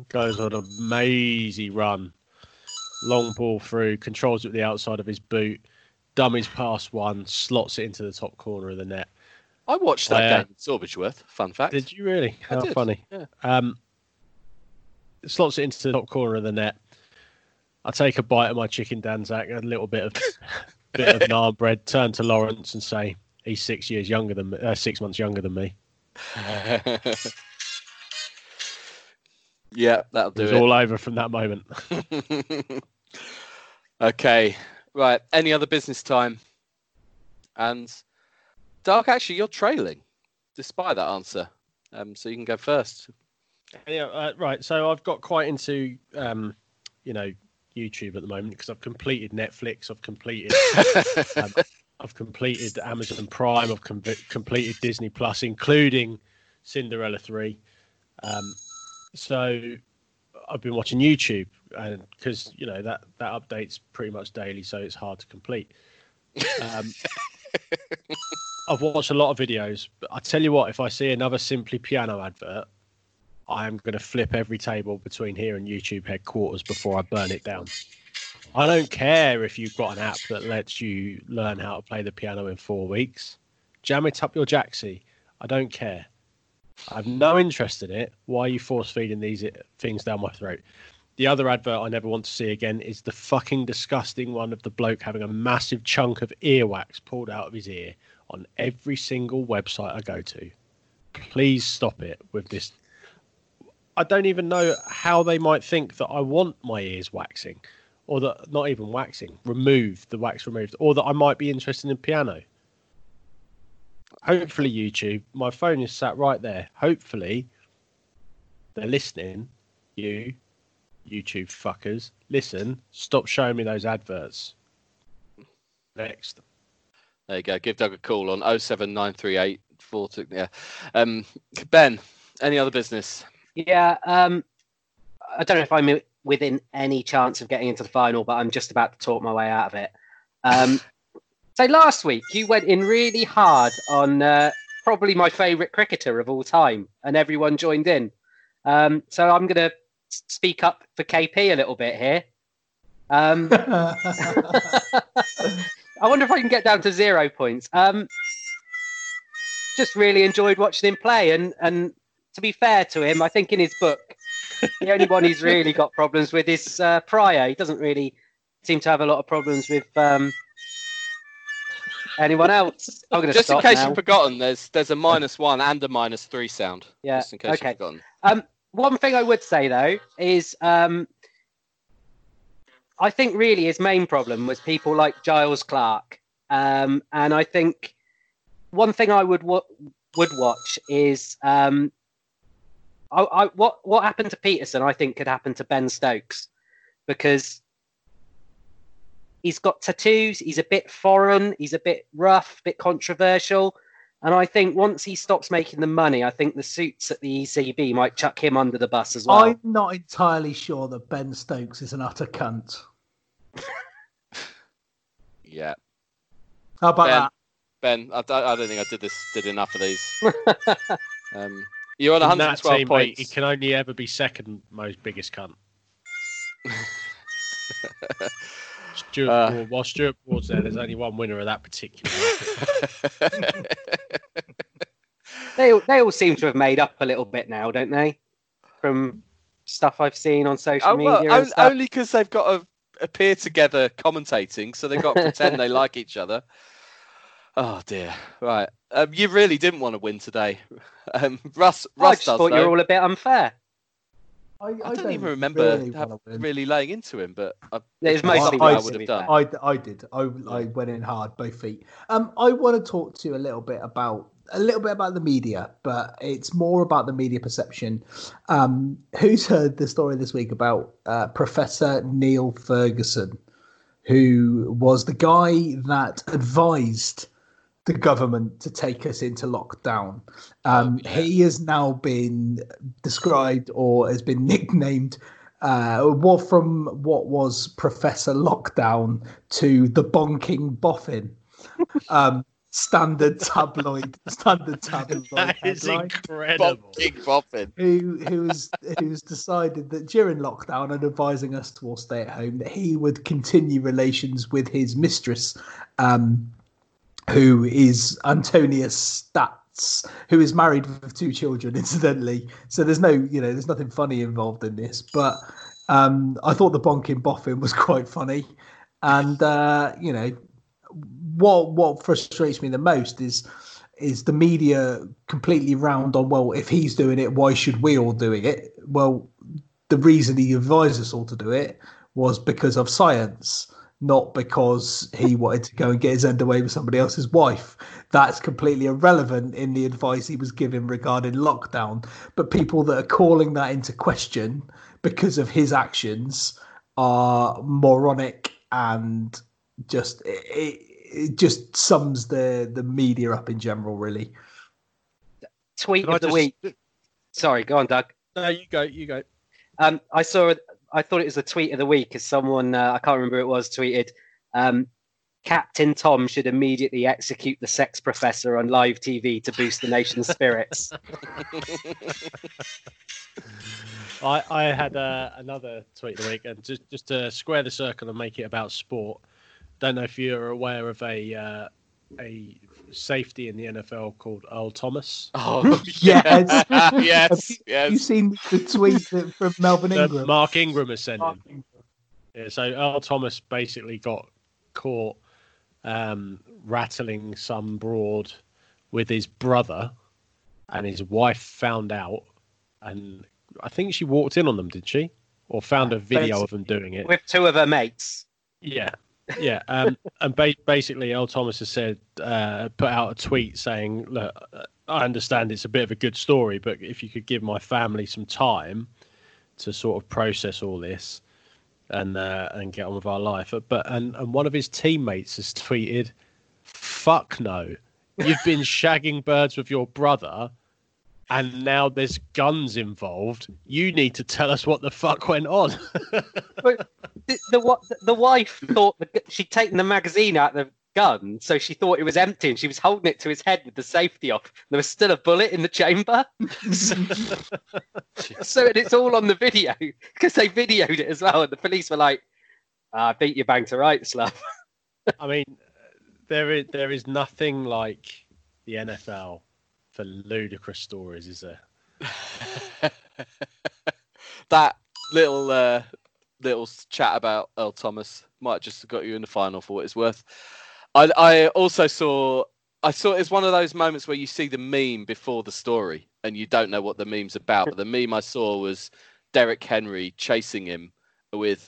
goes on a mazy run, long ball through, controls it with the outside of his boot, dummies past one, slots it into the top corner of the net. I watched that Yeah. game in Sawbridgeworth. Fun fact. Did you really? I How did, funny. yeah. Um, slots it into the top corner of the net. I take a bite of my chicken dhansak, a little bit of bit of naan bread, turn to Lawrence and say, "He's six years younger than me, uh, six months younger than me." [LAUGHS] yeah, that'll It do was it. all over from that moment. [LAUGHS] okay, right. Any other business time? And Dark, actually, you're trailing, despite that answer. Um, so you can go first. Yeah, uh, right. So I've got quite into, um, you know, YouTube at the moment because I've completed Netflix, I've completed, [LAUGHS] um, I've completed Amazon Prime, I've com- completed Disney Plus, including Cinderella three. Um, so I've been watching YouTube, and because you know that that updates pretty much daily, so it's hard to complete. Um, [LAUGHS] I've watched a lot of videos, but I tell you what, if I see another Simply Piano advert, I am going to flip every table between here and YouTube headquarters before I burn it down. I don't care if you've got an app that lets you learn how to play the piano in four weeks. Jam it up your jacksie. I don't care. I have no interest in it. Why are you force feeding these things down my throat? The other advert I never want to see again is the fucking disgusting one of the bloke having a massive chunk of earwax pulled out of his ear on every single website I go to. Please stop it with this. I don't even know how they might think that I want my ears waxing or that not even waxing, remove the wax removed, or that I might be interested in piano. Hopefully, YouTube. My phone is sat right there. Hopefully, they're listening. You, YouTube fuckers, listen. Stop showing me those adverts. Next. There you go. Give Doug a call on 07938 40. Yeah. Um, ben, any other business? Yeah, um, I don't know if I'm within any chance of getting into the final, but I'm just about to talk my way out of it. Um, [LAUGHS] so last week you went in really hard on uh, probably my favourite cricketer of all time, and everyone joined in. Um, so I'm going to speak up for KP a little bit here. Um, [LAUGHS] I wonder if I can get down to zero points. Um, just really enjoyed watching him play, and and to be fair to him, I think in his book, the only one he's really got problems with is uh, Prior. He doesn't really seem to have a lot of problems with um, anyone else. I'm going to Just in case now. you've forgotten, there's there's a minus one and a minus three sound. Yeah, Just in case okay. you've forgotten. Um, one thing I would say though is um, I think really his main problem was people like Giles Clarke, um, and I think one thing I would wa- would watch is um, I, I, what what happened to Pietersen. I think could happen to Ben Stokes because he's got tattoos. He's a bit foreign. He's a bit rough, a bit controversial. And I think once he stops making the money, I think the suits at the ECB might chuck him under the bus as well. I'm not entirely sure that Ben Stokes is an utter cunt. [LAUGHS] Yeah. How about Ben, that? Ben, I, don't- I don't think I did this did enough of these. [LAUGHS] um, you're on In that 112 team, mate, he can only ever be second most biggest cunt. [LAUGHS] Stuart Uh. Ward, while Stuart Ward's there, there's only one winner of that particular. [LAUGHS] they all- they all seem to have made up a little bit now, don't they? From stuff I've seen on social Oh, well, media. on- and stuff. only because they've got to appear together commentating, so they've got to pretend they [LAUGHS] like each other. Oh dear. Right. Um, you really didn't want to win today. [LAUGHS] Um, Russ, I Russ just does. thought you though. were all a bit unfair. I, I don't even remember really have- really laying into him, but I, It was I, mostly I would have done. I, I did. I, I went in hard, both feet. Um, I want to talk to you a little bit about a little bit about the media, but it's more about the media perception. Um, who's heard the story this week about uh, Professor Neil Ferguson, who was the guy that advised the government to take us into lockdown? Um, yeah. He has now been described or has been [LAUGHS] nicknamed uh, what from what was Professor Lockdown to the bonking boffin. [LAUGHS] Um, standard tabloid, standard tabloid that is headline. incredible. Big boffin. Who who's who's decided that during lockdown and advising us to all stay at home that he would continue relations with his mistress, um, who is Antonia Staats, who is married with two children, [LAUGHS] incidentally. So there's no, you know, there's nothing funny involved in this. But um, I thought the bonking boffin was [LAUGHS] quite funny, and uh, you know, what what frustrates me the most is is the media completely round on well if he's doing it why should we all doing it well the reason he advised us all to do it was because of science not because he wanted to go and get his end away with somebody else's wife that's completely irrelevant in the advice he was given regarding lockdown but people that are calling that into question because of his actions are moronic and just it, it, it just sums the the media up in general really Tweet Can I of the just- week. Sorry, go on, Doug. No, you go, you go. Um, I saw. I thought it was the tweet of the week as someone uh, I can't remember who it was tweeted. Um, Captain Tom should immediately execute the sex professor on live TV to boost the nation's spirits. [LAUGHS] I, I had uh, another tweet of the week, and just just to square the circle and make it about sport. Don't know if you're aware of a uh, a safety in the NFL called Earl Thomas. Oh [LAUGHS] Yes. [LAUGHS] yes, you yes. seen the tweet that, from Melvin that Mark Ingram has sent him. Yeah, so Earl Thomas basically got caught um, rattling some broad with his brother, and his wife found out, and I think she walked in on them, did she? or found a video of them doing it. with two of her mates. Yeah, yeah. Um, and ba- basically, Earl Thomas has said, uh, put out a tweet saying, "Look, uh, I understand it's a bit of a good story, but if you could give my family some time to sort of process all this and uh, and get on with our life." But and and one of his teammates has [LAUGHS] tweeted, "Fuck no, you've been shagging birds with your brother." And now there's guns involved. You need to tell us what the fuck went on. [LAUGHS] But the, the the wife thought the, she'd taken the magazine out of the gun, so she thought it was empty, and she was holding it to his head with the safety off. There was still a bullet in the chamber, [LAUGHS] [LAUGHS] so, so it's all on the video because they videoed it as well, and the police were like, "Ah, "I beat you bang to rights, love." I mean, there is there is nothing like the NFL for ludicrous stories, is there? [LAUGHS] that little uh, little chat about Earl Thomas might just have got you in the final for what it's worth. I I also saw I saw it's one of those moments where you see the meme before the story and you don't know what the meme's about. But the meme I saw was Derrick Henry chasing him with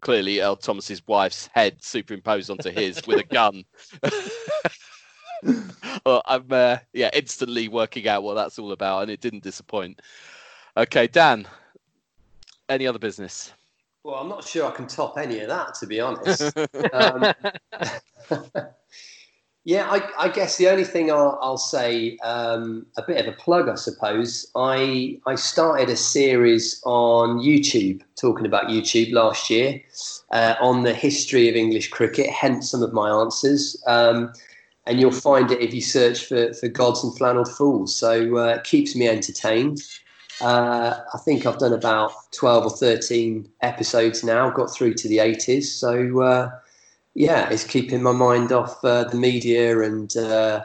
clearly Earl Thomas's wife's head superimposed onto his with a gun. [LAUGHS] [LAUGHS] well, I'm uh, yeah instantly working out what that's all about, and it didn't disappoint. Okay, Dan. Any other business? Well, I'm not sure I can top any of that, to be honest. [LAUGHS] um, [LAUGHS] yeah, I, I, guess the only thing I'll, I'll say, um, a bit of a plug, I suppose. I I started a series on YouTube, talking about YouTube last year, uh, on the history of English cricket. Hence, some of my answers. Um, and you'll find it if you search for, for gods and flannelled fools. So uh, it keeps me entertained. Uh, I think I've done about 12 or 13 episodes now, got through to the 80s. So, uh, yeah, it's keeping my mind off uh, the media and uh,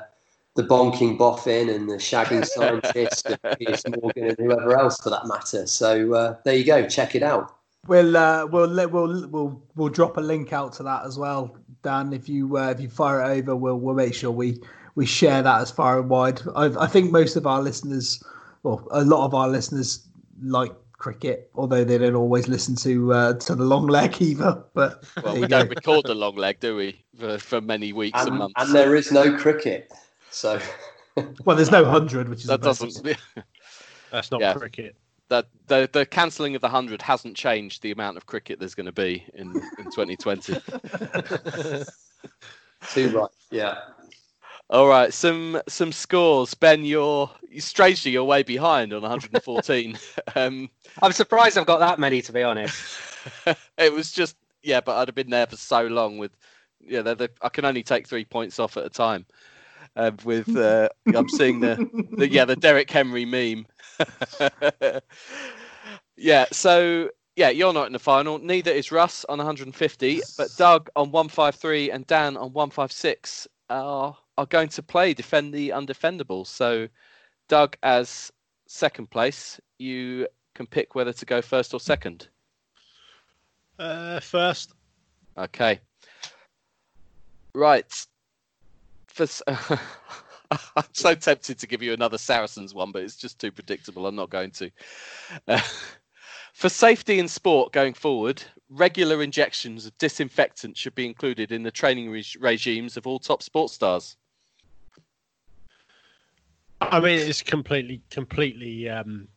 the bonking boffin and the shagging [LAUGHS] scientist and Piers Morgan and whoever else for that matter. So, uh, there you go, check it out. We'll uh, we'll we'll we'll we'll drop a link out to that as well, Dan. If you uh, if you fire it over, we'll we'll make sure we we share that as far and wide. I've, I think most of our listeners, well, a lot of our listeners like cricket, although they don't always listen to uh, to the long leg [LAUGHS] either. But well, we don't record the long leg, do we? For, for many weeks and, and months. And there is no cricket, so. well, there's no hundred, which is that doesn't. [LAUGHS] That's not yeah. cricket that the the cancelling of the hundred hasn't changed the amount of cricket there's going to be in in [LAUGHS] 2020. [LAUGHS] Too right, yeah. All right, some some scores. Ben, you're strangely you're way behind on 114. [LAUGHS] um, I'm surprised I've got that many, to be honest. it was just yeah, but I'd have been there for so long with yeah. They're, they're, I can only take three points off at a time. Uh, with uh, I'm seeing the, the yeah the Derrick Henry meme. [LAUGHS] yeah, so yeah, you're not in the final. Neither is Russ on 150, but Doug on 153 and Dan on 156 are are going to play defend the undefendable. So, Doug, as second place, you can pick whether to go first or second. Uh, first. Okay. Right. For, [LAUGHS] [LAUGHS] I'm so tempted to give you another Saracens one, but it's just too predictable. I'm not going to. Uh, [LAUGHS] for safety in sport going forward, regular injections of disinfectant should be included in the training re- regimes of all top sports stars. I mean, it's completely, completely um,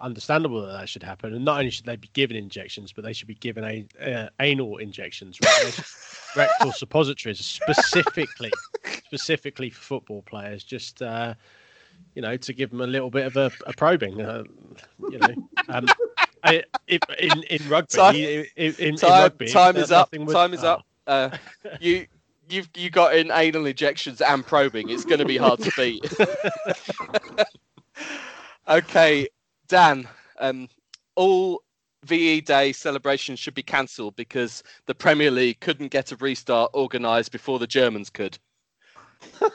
understandable that that should happen. And not only should they be given injections, but they should be given a, uh, anal injections, rectal suppositories, specifically, specifically for football players. Just uh, you know, to give them a little bit of a, a probing. Uh, you know, um, I, in in rugby, time, in, in, time, in rugby, time is up. time is oh. up. Uh, you you've you got in anal injections and probing. It's going to be hard to beat. [LAUGHS] okay, Dan. Um, all VE Day celebrations should be cancelled because the Premier League couldn't get a restart organised before the Germans could. [LAUGHS]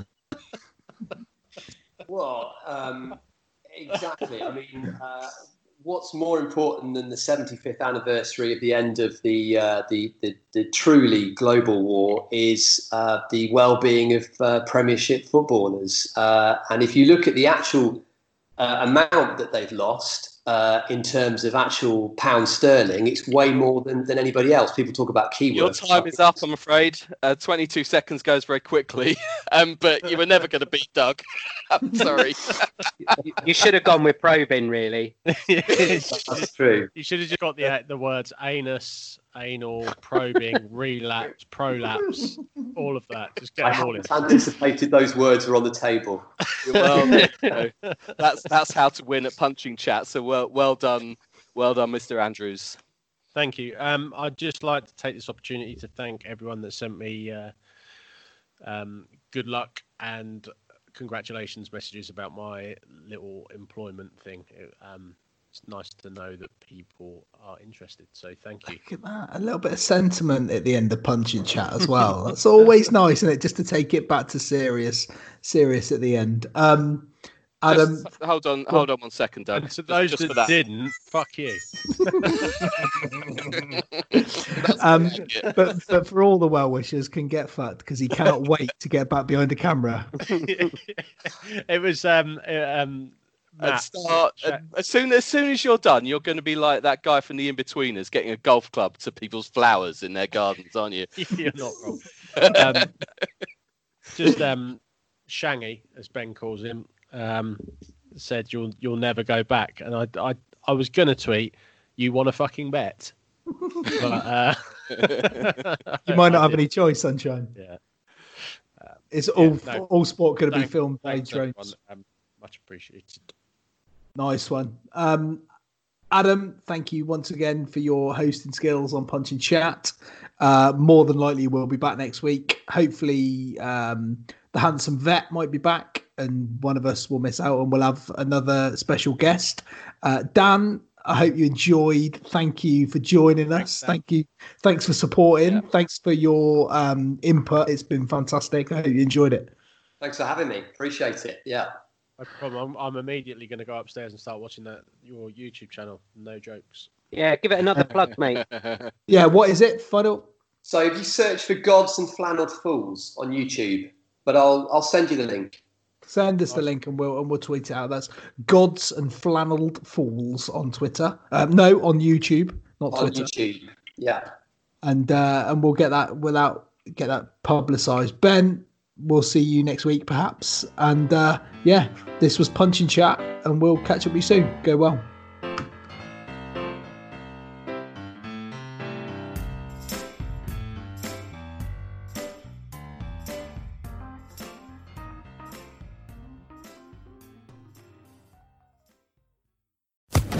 well, um, exactly. I mean, uh, what's more important than the 75th anniversary of the end of the uh, the, the, the, truly global war is uh, the well-being of uh, Premiership footballers. Uh, and if you look at the actual uh, amount that they've lost, uh, in terms of actual pound sterling, it's way more than, than anybody else. People talk about keywords. Your time is up, I'm afraid. Uh, 22 seconds goes very quickly, [LAUGHS] um, but you were never going to beat Doug. [LAUGHS] I'm sorry. [LAUGHS] You, you should have gone with probing, really. That's true. You should have just got the uh, the words anus, anal, probing, [LAUGHS] relapse, prolapse, all of that. Just get I them all in. anticipated those words were on the table. [LAUGHS] well, you [LAUGHS] know, that's that's how to win at Punch and Chat. So well, well done, well done, Mr. Andrews. Thank you. Um, I'd just like to take this opportunity to thank everyone that sent me uh, um, good luck and congratulations messages about my little employment thing. It, um, it's nice to know that people are interested. So thank you. [LAUGHS] Look at that. A little bit of sentiment at the end of Punch and Chat as well. [LAUGHS] That's always nice, isn't it? Just to take it back to serious, serious at the end. Um, Adam, Just hold on, hold on one second, Doug. And to those just that, for that. didn't, fuck you. [LAUGHS] um, but but for all the well wishers, can get fucked because he cannot wait to get back behind the camera. it was um uh, um And start and as soon as soon as you're done, you're going to be like that guy from the In-Betweeners, getting a golf club to people's flowers in their gardens, aren't you? [LAUGHS] You're not wrong. [LAUGHS] Um, just um, Shangy, as Ben calls him, um, said you'll you'll never go back, and I I, I was gonna tweet, you want a fucking bet, [LAUGHS] but uh, You might not have any choice, sunshine. Yeah. It's all no. all sport going to be filmed by drones. Um, much appreciated. Nice one. Um, Adam, thank you once again for your hosting skills on Punch and Chat. Uh, more than likely, we'll be back next week. Hopefully, um, the handsome vet might be back, and one of us will miss out, and we'll have another special guest. Uh, Dan, I hope you enjoyed. Thank you for joining us. Thank you. Thanks for supporting. Yeah. Thanks for your um, input. It's been fantastic. I hope you enjoyed it. Thanks for having me. Appreciate it. Yeah. No problem. I'm, I'm immediately going to go upstairs and start watching that your YouTube channel. No jokes. Yeah, give it another plug, [LAUGHS] mate. Yeah, what is it? Final. So if you search for Gods and Flannelled Fools on YouTube, but I'll I'll send you the link. Send us the link and we'll and we'll tweet it out. That's Gods and Flannelled Fools on Twitter. Um, no, on YouTube, not On Twitter. YouTube. Yeah. And uh, and we'll get that without get that publicised. Ben, we'll see you next week perhaps. And uh, yeah, this was Punch and Chat, and we'll catch up with you soon. Go well.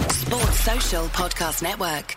Sports Social Podcast Network.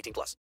18 plus.